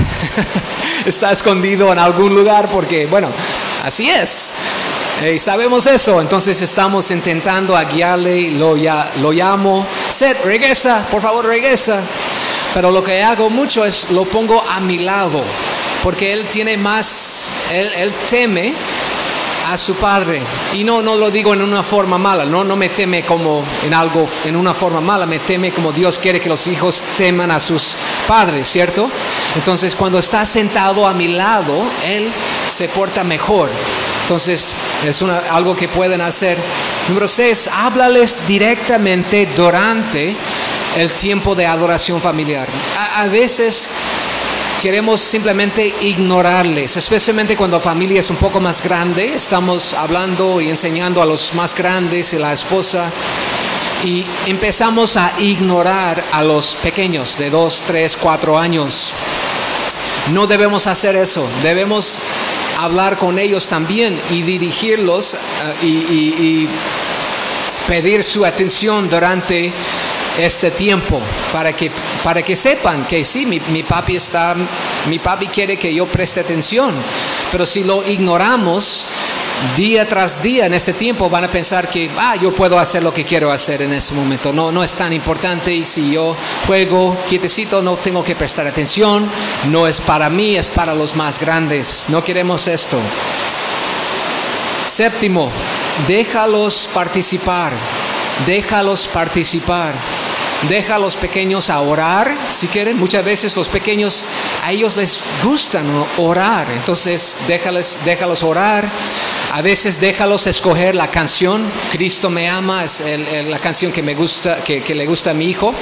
está escondido en algún lugar porque, bueno, así es. Y sabemos eso, entonces estamos intentando a guiarle, lo, ya, lo llamo, Seth, regresa, por favor, regresa. Pero lo que hago mucho es lo pongo a mi lado, porque él tiene más, él, él teme a su padre. Y no, no lo digo en una forma mala, no, no me teme como en algo, en una forma mala, me teme como Dios quiere que los hijos teman a sus padres, ¿cierto? Entonces cuando está sentado a mi lado, Él se porta mejor. Entonces es algo que pueden hacer. Número seis, háblales directamente durante el tiempo de adoración familiar. a veces queremos simplemente ignorarles, especialmente cuando la familia es un poco más grande, estamos hablando y enseñando a los más grandes y la esposa y empezamos a ignorar a los pequeños de 2, 3, 4 años. No debemos hacer eso, debemos hablar con ellos también y dirigirlos eh, y, y pedir su atención durante este tiempo para que, para que sepan que sí, mi, papi está, mi papi quiere que yo preste atención, pero si lo ignoramos día tras día en este tiempo van a pensar que, ah, yo puedo hacer lo que quiero hacer en ese momento, no, no es tan importante y si yo juego quietecito no tengo que prestar atención, no es para mí, es para los más grandes, no queremos esto. Séptimo, déjalos participar, déjalos participar. Deja a los pequeños a orar, si quieren. Muchas veces los pequeños, a ellos les gustan orar. Entonces, déjales, déjalos orar. A veces déjalos escoger la canción. Cristo me ama, es la canción que, me gusta, que, que le gusta a mi hijo.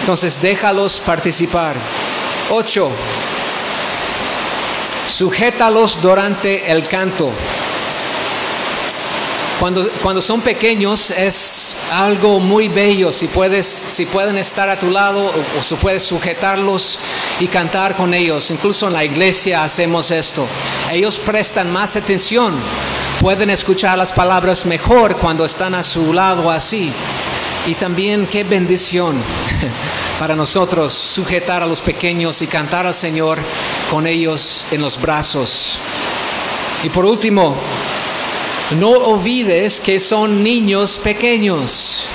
Entonces, déjalos participar. Ocho. Sujétalos durante el canto. Cuando, cuando son pequeños es algo muy bello, si, puedes, si pueden estar a tu lado o, o si puedes sujetarlos y cantar con ellos. Incluso en la iglesia hacemos esto. Ellos prestan más atención, pueden escuchar las palabras mejor cuando están a su lado así. Y también qué bendición para nosotros sujetar a los pequeños y cantar al Señor con ellos en los brazos. Y por último, no olvides que son niños pequeños.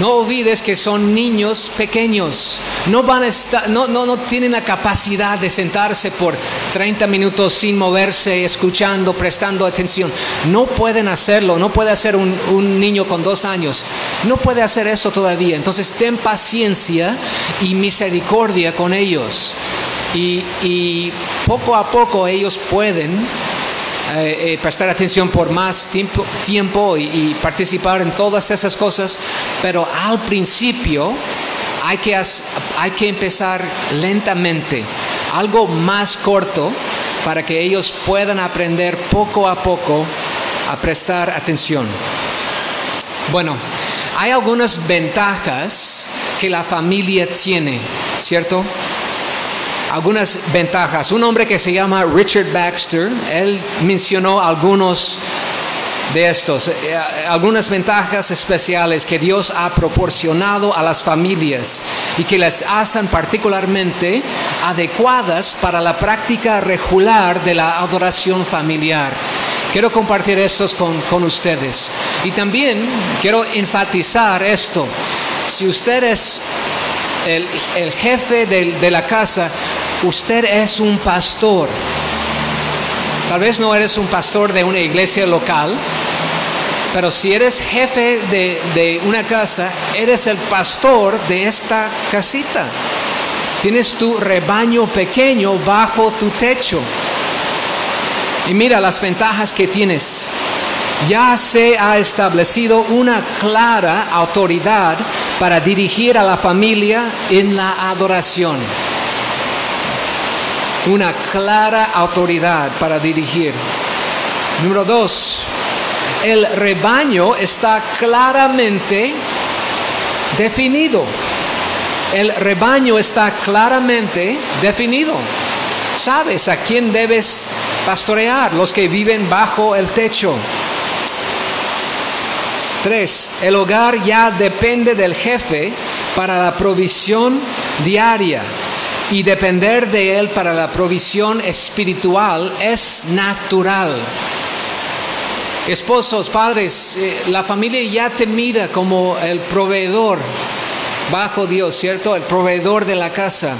No olvides que son niños pequeños. No, van a estar, no, no, no tienen la capacidad de sentarse por 30 minutos sin moverse, escuchando, prestando atención. No pueden hacerlo. No puede hacer un, niño con dos años. No puede hacer eso todavía. Entonces ten paciencia y misericordia con ellos. Y poco a poco ellos pueden eh, eh, prestar atención por más tiempo, tiempo y, y participar en todas esas cosas, pero al principio hay que, hay que empezar lentamente, algo más corto, para que ellos puedan aprender poco a poco a prestar atención. Bueno, hay algunas ventajas que la familia tiene, ¿cierto? Algunas ventajas. Un hombre que se llama Richard Baxter, él mencionó algunos de estos, eh, algunas ventajas especiales que Dios ha proporcionado a las familias y que las hacen particularmente adecuadas para la práctica regular de la adoración familiar. Quiero compartir estos con, con ustedes. Y también quiero enfatizar esto. Si usted es el, el jefe del- de la casa, usted es un pastor. Tal vez no eres un pastor de una iglesia local, pero si eres jefe de, de una casa, eres el pastor de esta casita. Tienes tu rebaño pequeño bajo tu techo. Y mira las ventajas que tienes. Ya se ha establecido una clara autoridad para dirigir a la familia en la adoración. Una clara autoridad para dirigir. Número dos, el rebaño está claramente definido. El rebaño está claramente definido. Sabes a quién debes pastorear, los que viven bajo el techo. Tres, el hogar ya depende del jefe para la provisión diaria y depender de él para la provisión espiritual es natural. Esposos, padres, eh, la familia ya te mira como el proveedor bajo Dios, ¿cierto? El proveedor de la casa.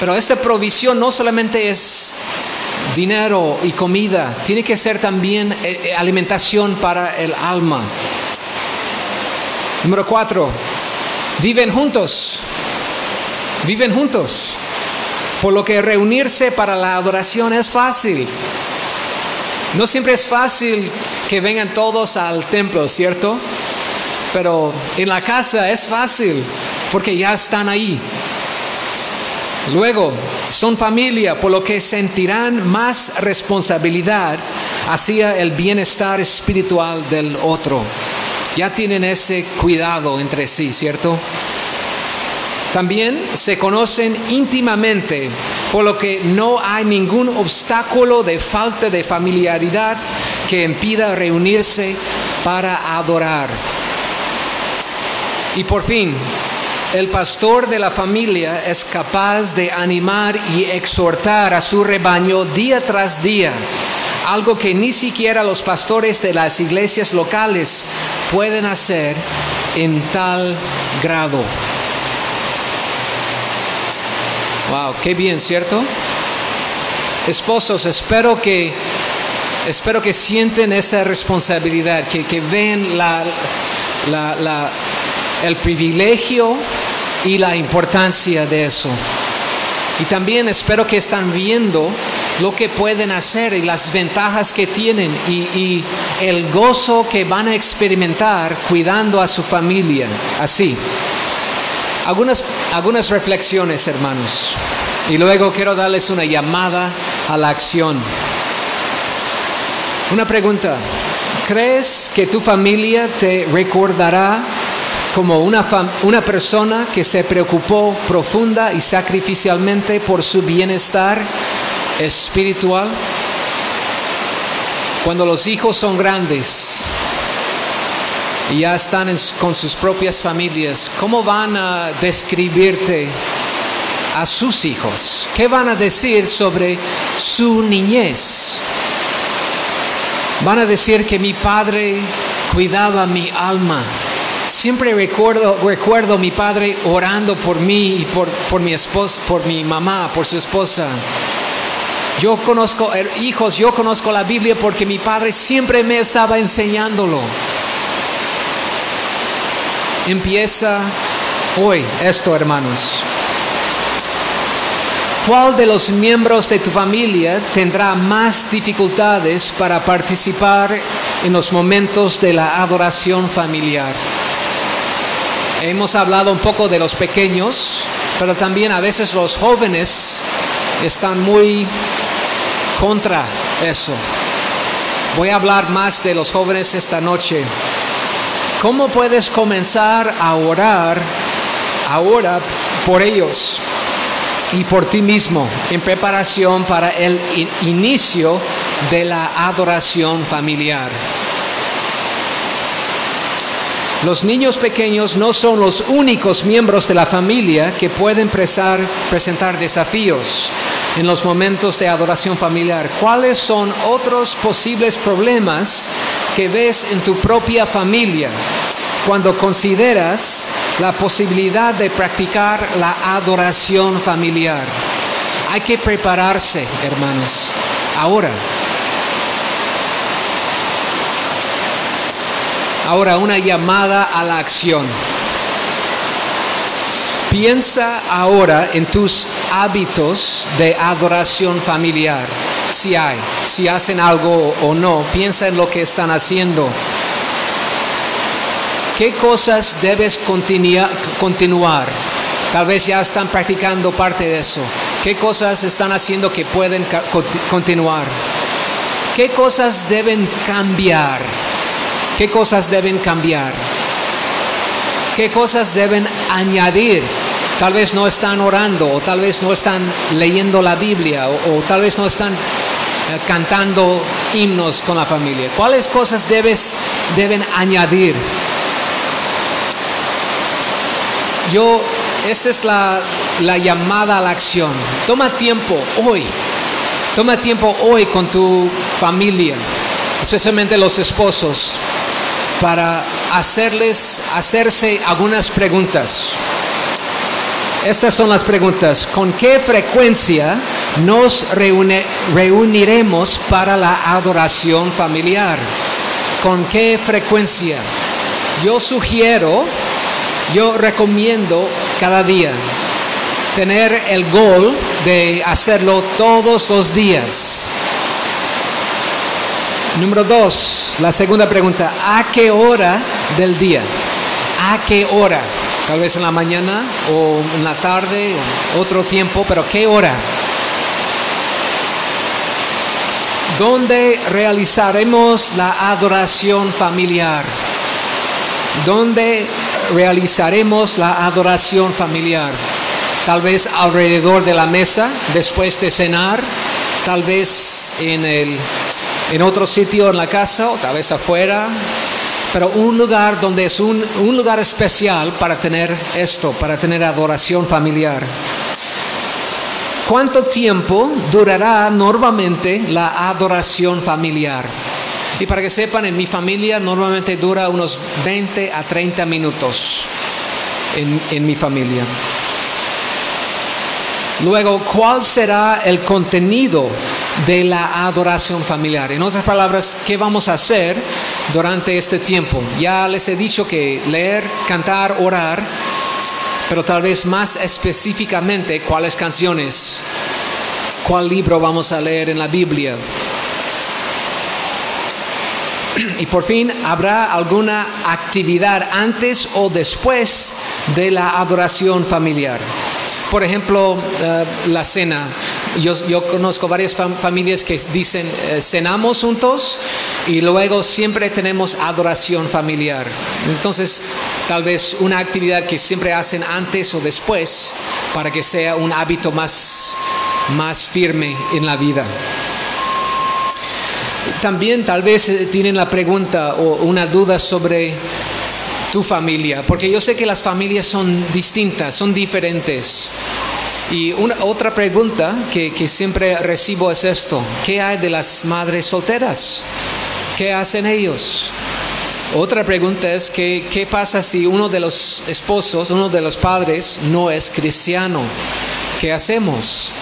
Pero esta provisión no solamente es dinero y comida, tiene que ser también eh, eh, alimentación para el alma. Número cuatro, viven juntos, viven juntos. Por lo que reunirse para la adoración es fácil. No siempre es fácil que vengan todos al templo, ¿cierto? Pero en la casa es fácil porque ya están ahí. Luego, son familia, por lo que sentirán más responsabilidad hacia el bienestar espiritual del otro. Ya tienen ese cuidado entre sí, ¿cierto? También se conocen íntimamente, por lo que no hay ningún obstáculo de falta de familiaridad que impida reunirse para adorar. Y por fin, el pastor de la familia es capaz de animar y exhortar a su rebaño día tras día, algo que ni siquiera los pastores de las iglesias locales pueden hacer en tal grado. Wow, qué bien, ¿cierto? Esposos, espero que espero que sienten esa responsabilidad, que, que ven la, la- la- el privilegio y la importancia de eso. Y también espero que están viendo lo que pueden hacer y las ventajas que tienen y, el gozo que van a experimentar cuidando a su familia. Así. Algunas, algunas reflexiones, hermanos. Y luego quiero darles una llamada a la acción. Una pregunta. ¿Crees que tu familia te recordará como una, una persona que se preocupó profunda y sacrificialmente por su bienestar espiritual? Cuando los hijos son grandes y ya están con sus propias familias, ¿cómo van a describirte a sus hijos? ¿Qué van a decir sobre su niñez? Van a decir que mi padre cuidaba mi alma. Siempre recuerdo, recuerdo mi padre orando por mí y por, por mi esposa, por mi mamá, por su esposa. Yo conozco, eh, hijos, yo conozco la Biblia porque mi padre siempre me estaba enseñándolo. Empieza hoy esto, hermanos. ¿Cuál de los miembros de tu familia tendrá más dificultades para participar en los momentos de la adoración familiar? Hemos hablado un poco de los pequeños, pero también a veces los jóvenes están muy contra eso. Voy a hablar más de los jóvenes esta noche. ¿Cómo puedes comenzar a orar ahora por ellos y por ti mismo en preparación para el in- inicio de la adoración familiar? Los niños pequeños no son los únicos miembros de la familia que pueden presentar desafíos en los momentos de adoración familiar. ¿Cuáles son otros posibles problemas que ves en tu propia familia cuando consideras la posibilidad de practicar la adoración familiar? Hay que prepararse, hermanos, ahora. Ahora una llamada a la acción. Piensa ahora en tus hábitos de adoración familiar, si hay, si hacen algo o no. Piensa en lo que están haciendo. ¿Qué cosas debes continua- continuar? Tal vez ya están practicando parte de eso. ¿Qué cosas están haciendo que pueden continuar? ¿Qué cosas deben cambiar? ¿Qué cosas deben cambiar? ¿Qué cosas deben añadir? Tal vez no están orando, o tal vez no están leyendo la Biblia, o, tal vez no están eh, cantando himnos con la familia. ¿Cuáles cosas debes, deben añadir? Yo, esta es la llamada a la acción. Toma tiempo hoy, toma tiempo hoy con tu familia, especialmente los esposos, para hacerles, hacerse algunas preguntas. Estas son las preguntas. ¿Con qué frecuencia nos reuniremos para la adoración familiar? ¿Con qué frecuencia? Yo sugiero, yo recomiendo cada día tener el gol de hacerlo todos los días. Número dos, la segunda pregunta, ¿a qué hora del día? ¿A qué hora? Tal vez en la mañana o en la tarde otro tiempo, pero ¿qué hora? ¿Dónde realizaremos la adoración familiar? ¿Dónde realizaremos la adoración familiar? Tal vez alrededor de la mesa, después de cenar, tal vez en, el, en otro sitio en la casa o tal vez afuera, pero un lugar donde es un, un lugar especial para tener esto, para tener adoración familiar. ¿Cuánto tiempo durará normalmente la adoración familiar? Y para que sepan, en mi familia normalmente dura unos 20 a 30 minutos en, en mi familia. Luego, ¿cuál será el contenido de la adoración familiar? En otras palabras, ¿qué vamos a hacer durante este tiempo? Ya les he dicho que leer, cantar, orar, pero tal vez más específicamente cuáles canciones, cuál libro vamos a leer en la Biblia. Y por fin, ¿habrá alguna actividad antes o después de la adoración familiar? Por ejemplo, eh, la cena. Yo, conozco varias fam- familias que dicen eh, cenamos juntos y luego siempre tenemos adoración familiar. Entonces, tal vez una actividad que siempre hacen antes o después para que sea un hábito más, más firme en la vida. También tal vez eh, tienen la pregunta o una duda sobre tu familia, porque yo sé que las familias son distintas, son diferentes. Y una, otra pregunta que, que siempre recibo es esto, ¿qué hay de las madres solteras? ¿Qué hacen ellos? Otra pregunta es que, qué pasa si uno de los esposos, uno de los padres no es cristiano. ¿Qué hacemos?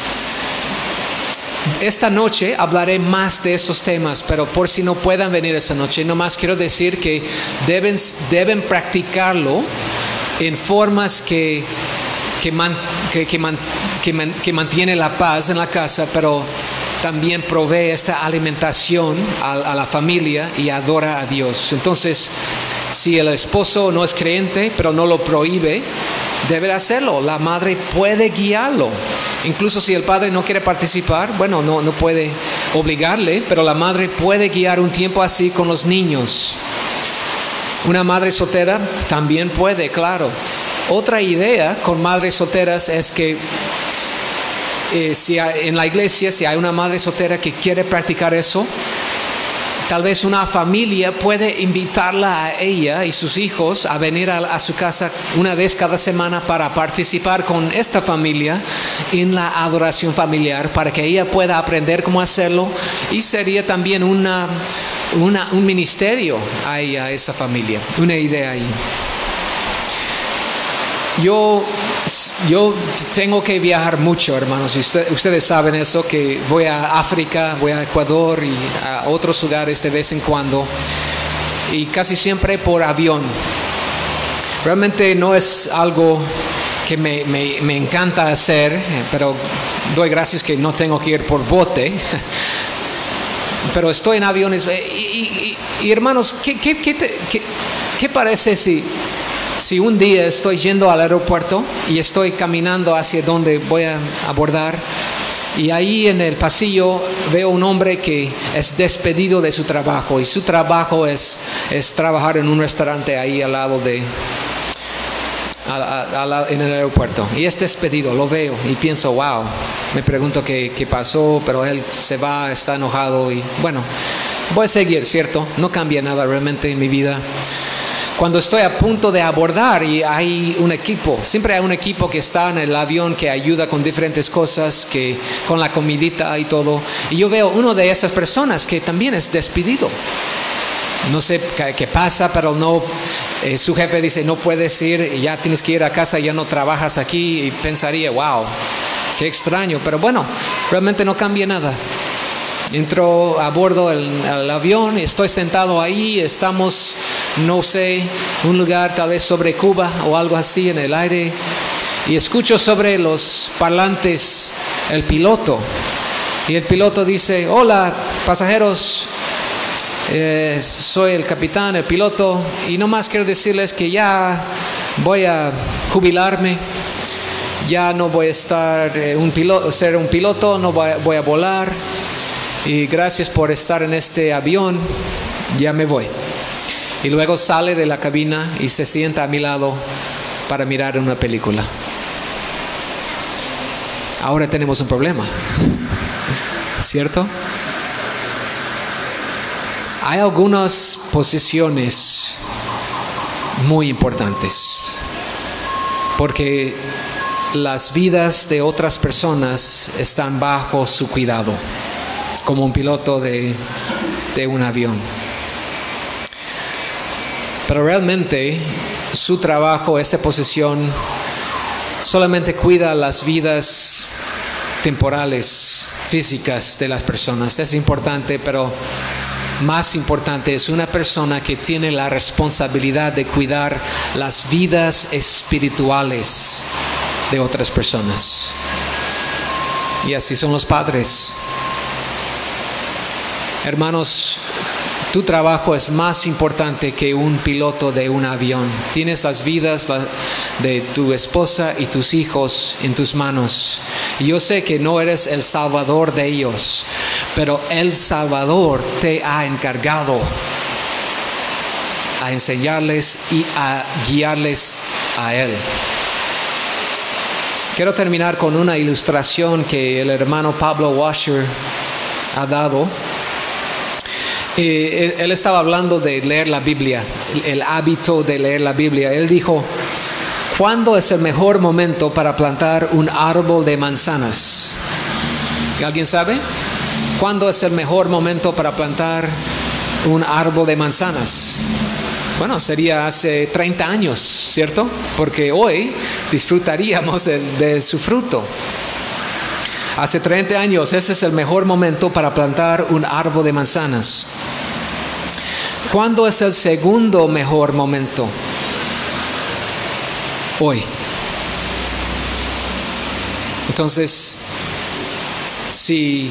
Esta noche hablaré más de estos temas, pero por si no puedan venir esta noche, nomás quiero decir que deben, deben practicarlo en formas que, que, que mantiene la paz en la casa, pero también provee esta alimentación a, la familia y adora a Dios. Entonces, si el esposo no es creyente, pero no lo prohíbe, debe hacerlo. La madre puede guiarlo. Incluso si el padre no quiere participar, bueno, no, no puede obligarle, pero la madre puede guiar un tiempo así con los niños. Una madre soltera también puede, claro. Otra idea con madres solteras es que eh, si hay- en la iglesia, si hay una madre soltera que quiere practicar eso, tal vez una familia puede invitarla a ella y sus hijos a venir a, a su casa una vez cada semana para participar con esta familia en la adoración familiar, para que ella pueda aprender cómo hacerlo y sería también una, un ministerio ahí a esa familia, una idea ahí. Yo, yo tengo que viajar mucho, hermanos, usted- ustedes saben eso, que voy a África, voy a Ecuador y a otros lugares de vez en cuando, y casi siempre por avión. Realmente no es algo que me, me- me encanta hacer, pero doy gracias que no tengo que ir por bote. Pero estoy en aviones. Y, hermanos, ¿qué, qué- qué te- qué parece si, si un día estoy yendo al aeropuerto y estoy caminando hacia donde voy a abordar y ahí en el pasillo veo un hombre que es despedido de su trabajo y su trabajo es, es trabajar en un restaurante ahí al lado de, a a en el aeropuerto y es despedido, lo veo y pienso, wow, me pregunto qué, qué pasó, pero él se va, está enojado y bueno, voy a seguir, ¿cierto? No cambia nada realmente en mi vida. Cuando estoy a punto de abordar y hay un equipo, siempre hay un equipo que está en el avión que ayuda con diferentes cosas, que con la comidita y todo, y yo veo uno de esas personas que también es despedido. No sé qué, pasa, pero no, eh, su jefe dice, no puedes ir, ya tienes que ir a casa, ya no trabajas aquí, y pensaría, wow, qué extraño, pero bueno, realmente no cambia nada. Entro a bordo del el avión, estoy sentado ahí, estamos, no sé, un lugar tal vez sobre Cuba o algo así en el aire, y escucho sobre los parlantes el piloto, y el piloto dice, hola pasajeros, eh, soy el capitán, el piloto, y no más quiero decirles que ya voy a jubilarme, ya no voy a estar eh, un piloto, ser un piloto, no voy a volar, y gracias por estar en este avión, ya me voy. Y luego sale de la cabina y se sienta a mi lado para mirar una película. Ahora tenemos un problema, ¿cierto? Hay algunas posiciones muy importantes porque las vidas de otras personas están bajo su cuidado, como un piloto de, un avión. Pero realmente su trabajo, esta posición, solamente cuida las vidas temporales, físicas de las personas. Es importante, pero más importante es una persona que tiene la responsabilidad de cuidar las vidas espirituales de otras personas. Y así son los padres. Hermanos, tu trabajo es más importante que un piloto de un avión. Tienes las vidas de tu esposa y tus hijos en tus manos. Yo sé que no eres el salvador de ellos, pero el Salvador te ha encargado a enseñarles y a guiarles a Él. Quiero terminar con una ilustración que el hermano Pablo Washer ha dado. Eh, él estaba hablando de leer la Biblia, el, hábito de leer la Biblia. Él dijo, ¿cuándo es el mejor momento para plantar un árbol de manzanas? ¿Alguien sabe? ¿Cuándo es el mejor momento para plantar un árbol de manzanas? Bueno, sería hace 30 años, ¿cierto? Porque hoy disfrutaríamos de, su fruto. Hace 30 años ese es el mejor momento para plantar un árbol de manzanas. ¿Cuándo es el segundo mejor momento? Hoy. Entonces, si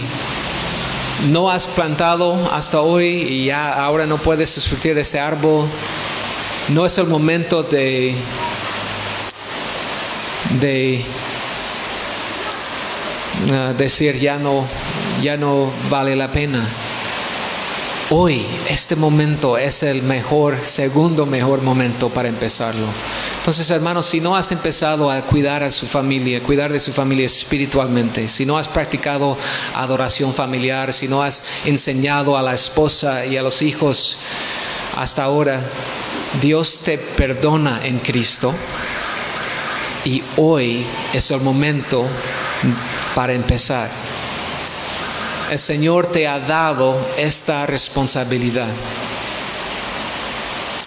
no has plantado hasta hoy y ya ahora no puedes disfrutar de este árbol, no es el momento de, de ah, decir ya no, ya no vale la pena. Hoy, este momento es el mejor, segundo mejor momento para empezarlo. Entonces, hermanos, si no has empezado a cuidar a su familia, cuidar de su familia espiritualmente, si no has practicado adoración familiar, si no has enseñado a la esposa y a los hijos hasta ahora, Dios te perdona en Cristo y hoy es el momento para empezar el Señor te ha dado esta responsabilidad.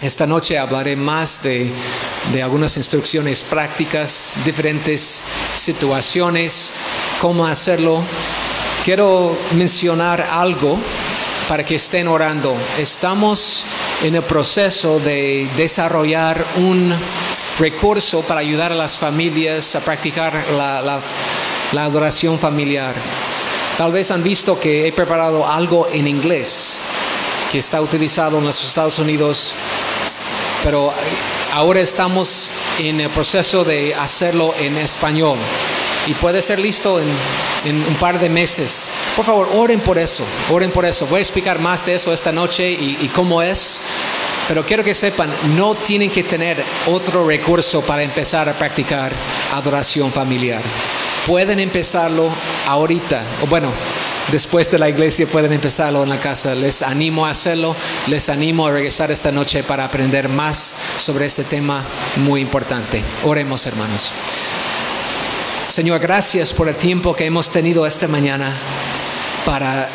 Esta noche hablaré más de, algunas instrucciones prácticas, diferentes situaciones, cómo hacerlo. Quiero mencionar algo para que estén orando. Estamos en el proceso de desarrollar un recurso para ayudar a las familias a practicar la adoración familiar. Tal vez han visto que he preparado algo en inglés que está utilizado en los Estados Unidos, pero ahora estamos en el proceso de hacerlo en español y puede ser listo en, un par de meses. Por favor, oren por eso, oren por eso. Voy a explicar más de eso esta noche y cómo es. Pero quiero que sepan, no tienen que tener otro recurso para empezar a practicar adoración familiar pueden empezarlo ahorita, o bueno, después de la iglesia pueden empezarlo en la casa. Les animo a hacerlo, les animo a regresar esta noche para aprender más sobre este tema muy importante. Oremos hermanos. Señor, gracias por el tiempo que hemos tenido esta mañana para,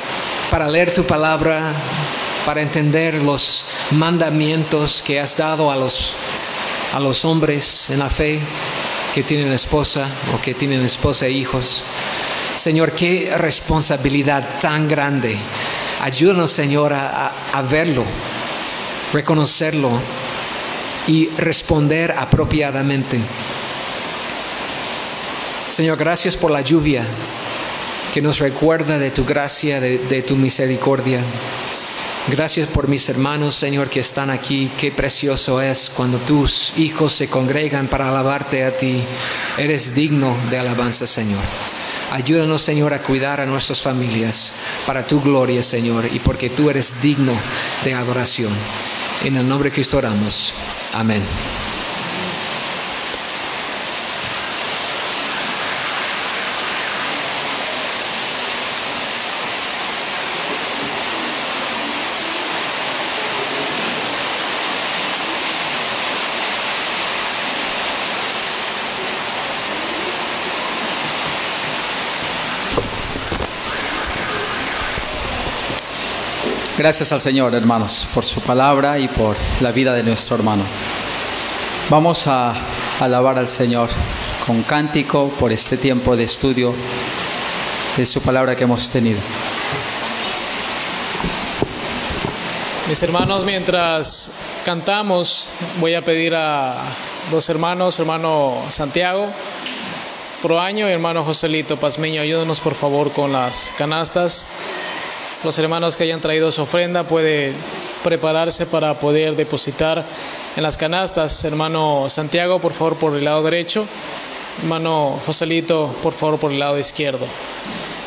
para leer tu palabra, para entender los mandamientos que has dado a los, a los hombres en la fe que tienen esposa o que tienen esposa e hijos. Señor, qué responsabilidad tan grande. Ayúdanos, Señor, a, verlo, reconocerlo y responder apropiadamente. Señor, gracias por la lluvia que nos recuerda de tu gracia, de tu misericordia. Gracias por mis hermanos, Señor, que están aquí. Qué precioso es cuando tus hijos se congregan para alabarte a ti. Eres digno de alabanza, Señor. Ayúdanos, Señor, a cuidar a nuestras familias para tu gloria, Señor, y porque tú eres digno de adoración. En el nombre de Cristo oramos. Amén. Gracias al Señor, hermanos, por su palabra y por la vida de nuestro hermano. Vamos a alabar al Señor con cántico por este tiempo de estudio de su palabra que hemos tenido. Mis hermanos, mientras cantamos, voy a pedir a dos hermanos, hermano Santiago Proaño y hermano Joselito Pazmeño, ayúdenos por favor con las canastas. Los hermanos que hayan traído su ofrenda pueden prepararse para poder depositar en las canastas. Hermano Santiago, por favor, por el lado derecho. Hermano Joselito, por favor, por el lado izquierdo.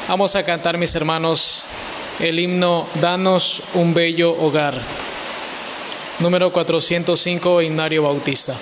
Vamos a cantar, mis hermanos, el himno Danos un bello hogar. Número 405, Ignario Bautista.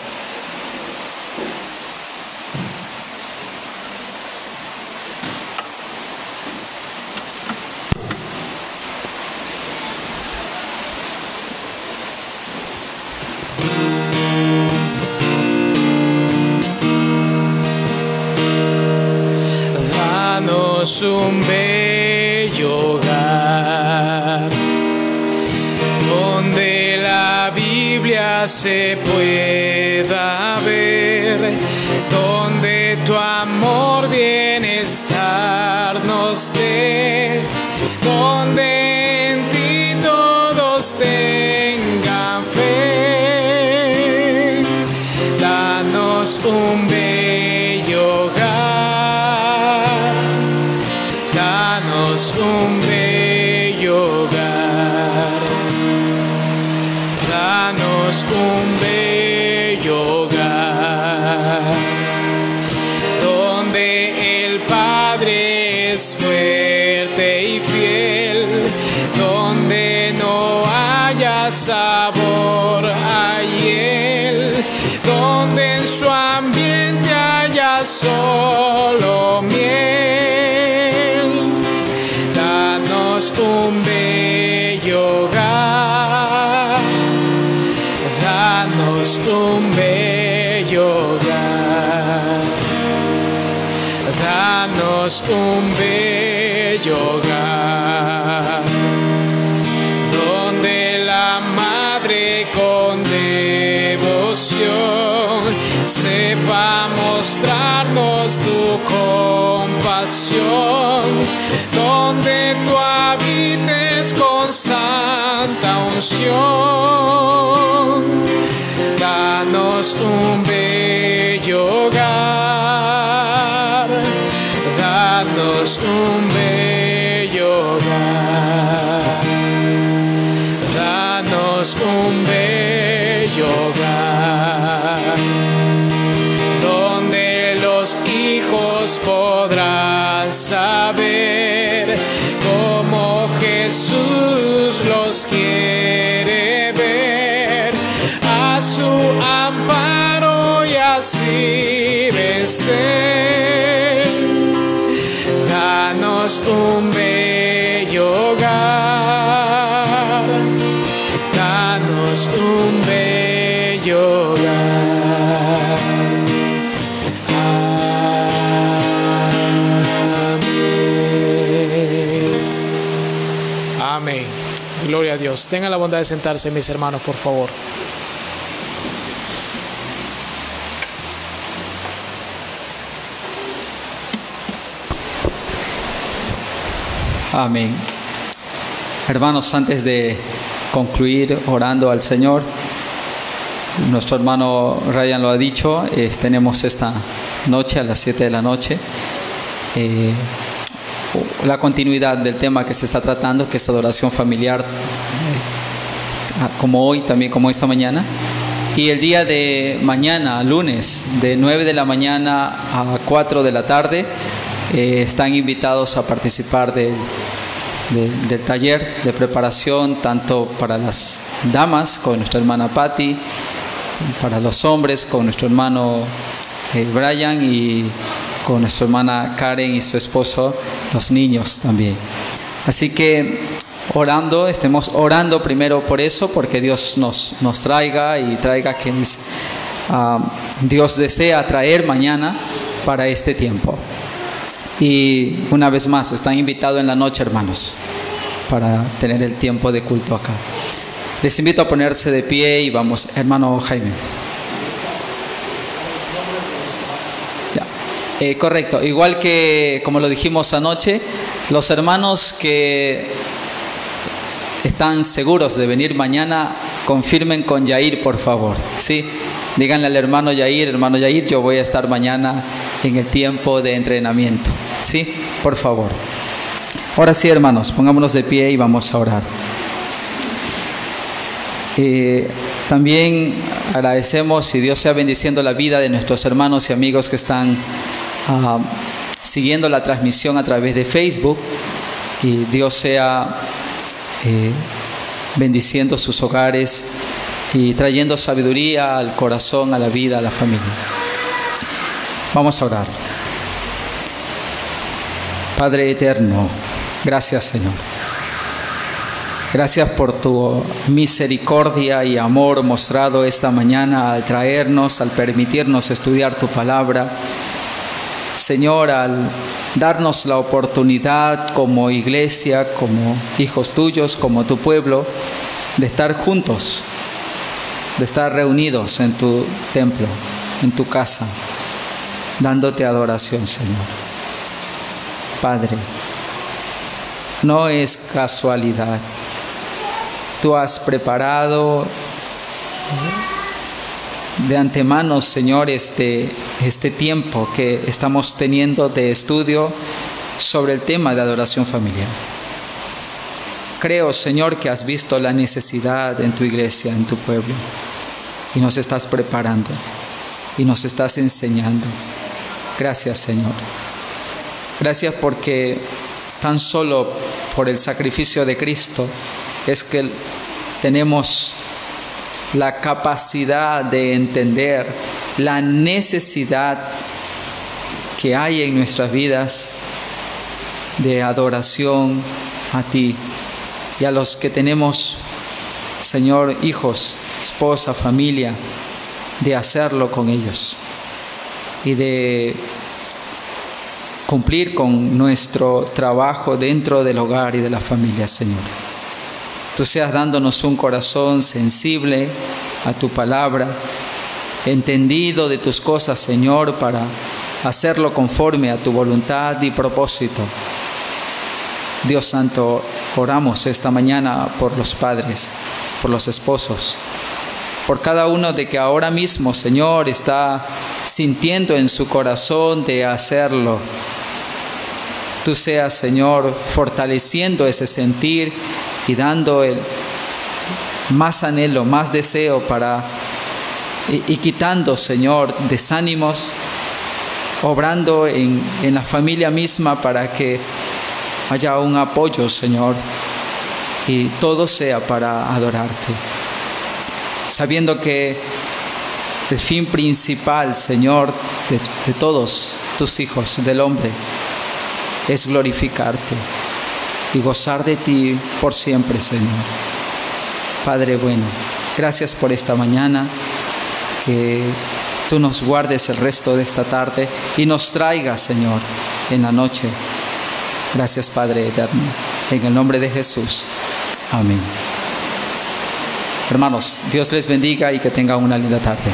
Un bello hogar, danos un bello hogar. Amén. Amén. Gloria a Dios. Tengan la bondad de sentarse, mis hermanos, por favor. Amén. Hermanos, antes de concluir orando al Señor, nuestro hermano Ryan lo ha dicho, eh, tenemos esta noche a las 7 de la noche eh, la continuidad del tema que se está tratando, que es adoración familiar, eh, como hoy, también como esta mañana. Y el día de mañana, lunes, de 9 de la mañana a 4 de la tarde, están invitados a participar del, del- del taller de preparación, tanto para las damas con nuestra hermana Patty, para los hombres con nuestro hermano eh, Brian y con nuestra hermana Karen y su esposo, los niños también. Así que orando, estemos orando primero por eso, porque Dios nos, nos traiga y traiga quienes ah, Dios desea traer mañana para este tiempo. Y una vez más, están invitados en la noche, hermanos, para tener el tiempo de culto acá. Les invito a ponerse de pie y vamos, hermano Jaime. Eh, correcto, igual que como lo dijimos anoche, los hermanos que están seguros de venir mañana, confirmen con Yair, por favor. Sí, díganle al hermano Yair, hermano Yair, yo voy a estar mañana en el tiempo de entrenamiento. Sí, por favor. Ahora sí, hermanos, pongámonos de pie y vamos a orar. Eh, también agradecemos y Dios sea bendiciendo la vida de nuestros hermanos y amigos que están ah, siguiendo la transmisión a través de Facebook y Dios sea eh, bendiciendo sus hogares y trayendo sabiduría al corazón, a la vida, a la familia. Vamos a orar. Padre eterno, gracias Señor. Gracias por tu misericordia y amor mostrado esta mañana al traernos, al permitirnos estudiar tu palabra. Señor, al darnos la oportunidad como iglesia, como hijos tuyos, como tu pueblo, de estar juntos, de estar reunidos en tu templo, en tu casa, dándote adoración, Señor. Padre, no es casualidad tú has preparado de antemano, Señor, este, este tiempo que estamos teniendo de estudio sobre el tema de adoración familiar. Creo, Señor, que has visto la necesidad en tu iglesia, en tu pueblo, y nos estás preparando y nos estás enseñando. Gracias, Señor. Gracias porque tan solo por el sacrificio de Cristo es que tenemos la capacidad de entender la necesidad que hay en nuestras vidas de adoración a ti y a los que tenemos, Señor, hijos, esposa, familia, de hacerlo con ellos y de cumplir con nuestro trabajo dentro del hogar y de la familia, Señor tú seas dándonos un corazón sensible a tu palabra, entendido de tus cosas, Señor, para hacerlo conforme a tu voluntad y propósito. Dios Santo, oramos esta mañana por los padres, por los esposos, por cada uno de que ahora mismo, Señor, está sintiendo en su corazón de hacerlo. Tú seas, Señor, fortaleciendo ese sentir y dando el más anhelo, más deseo para y, quitando, Señor, desánimos, obrando en, en la familia misma para que haya un apoyo, Señor, y todo sea para adorarte. Sabiendo que el fin principal, Señor, de, todos tus hijos, del hombre, es glorificarte y gozar de ti por siempre, Señor. Padre bueno, gracias por esta mañana, que tú nos guardes el resto de esta tarde y nos traigas, Señor, en la noche. Gracias, Padre eterno. En el nombre de Jesús. Amén. Hermanos, Dios les bendiga y que tengan una linda tarde.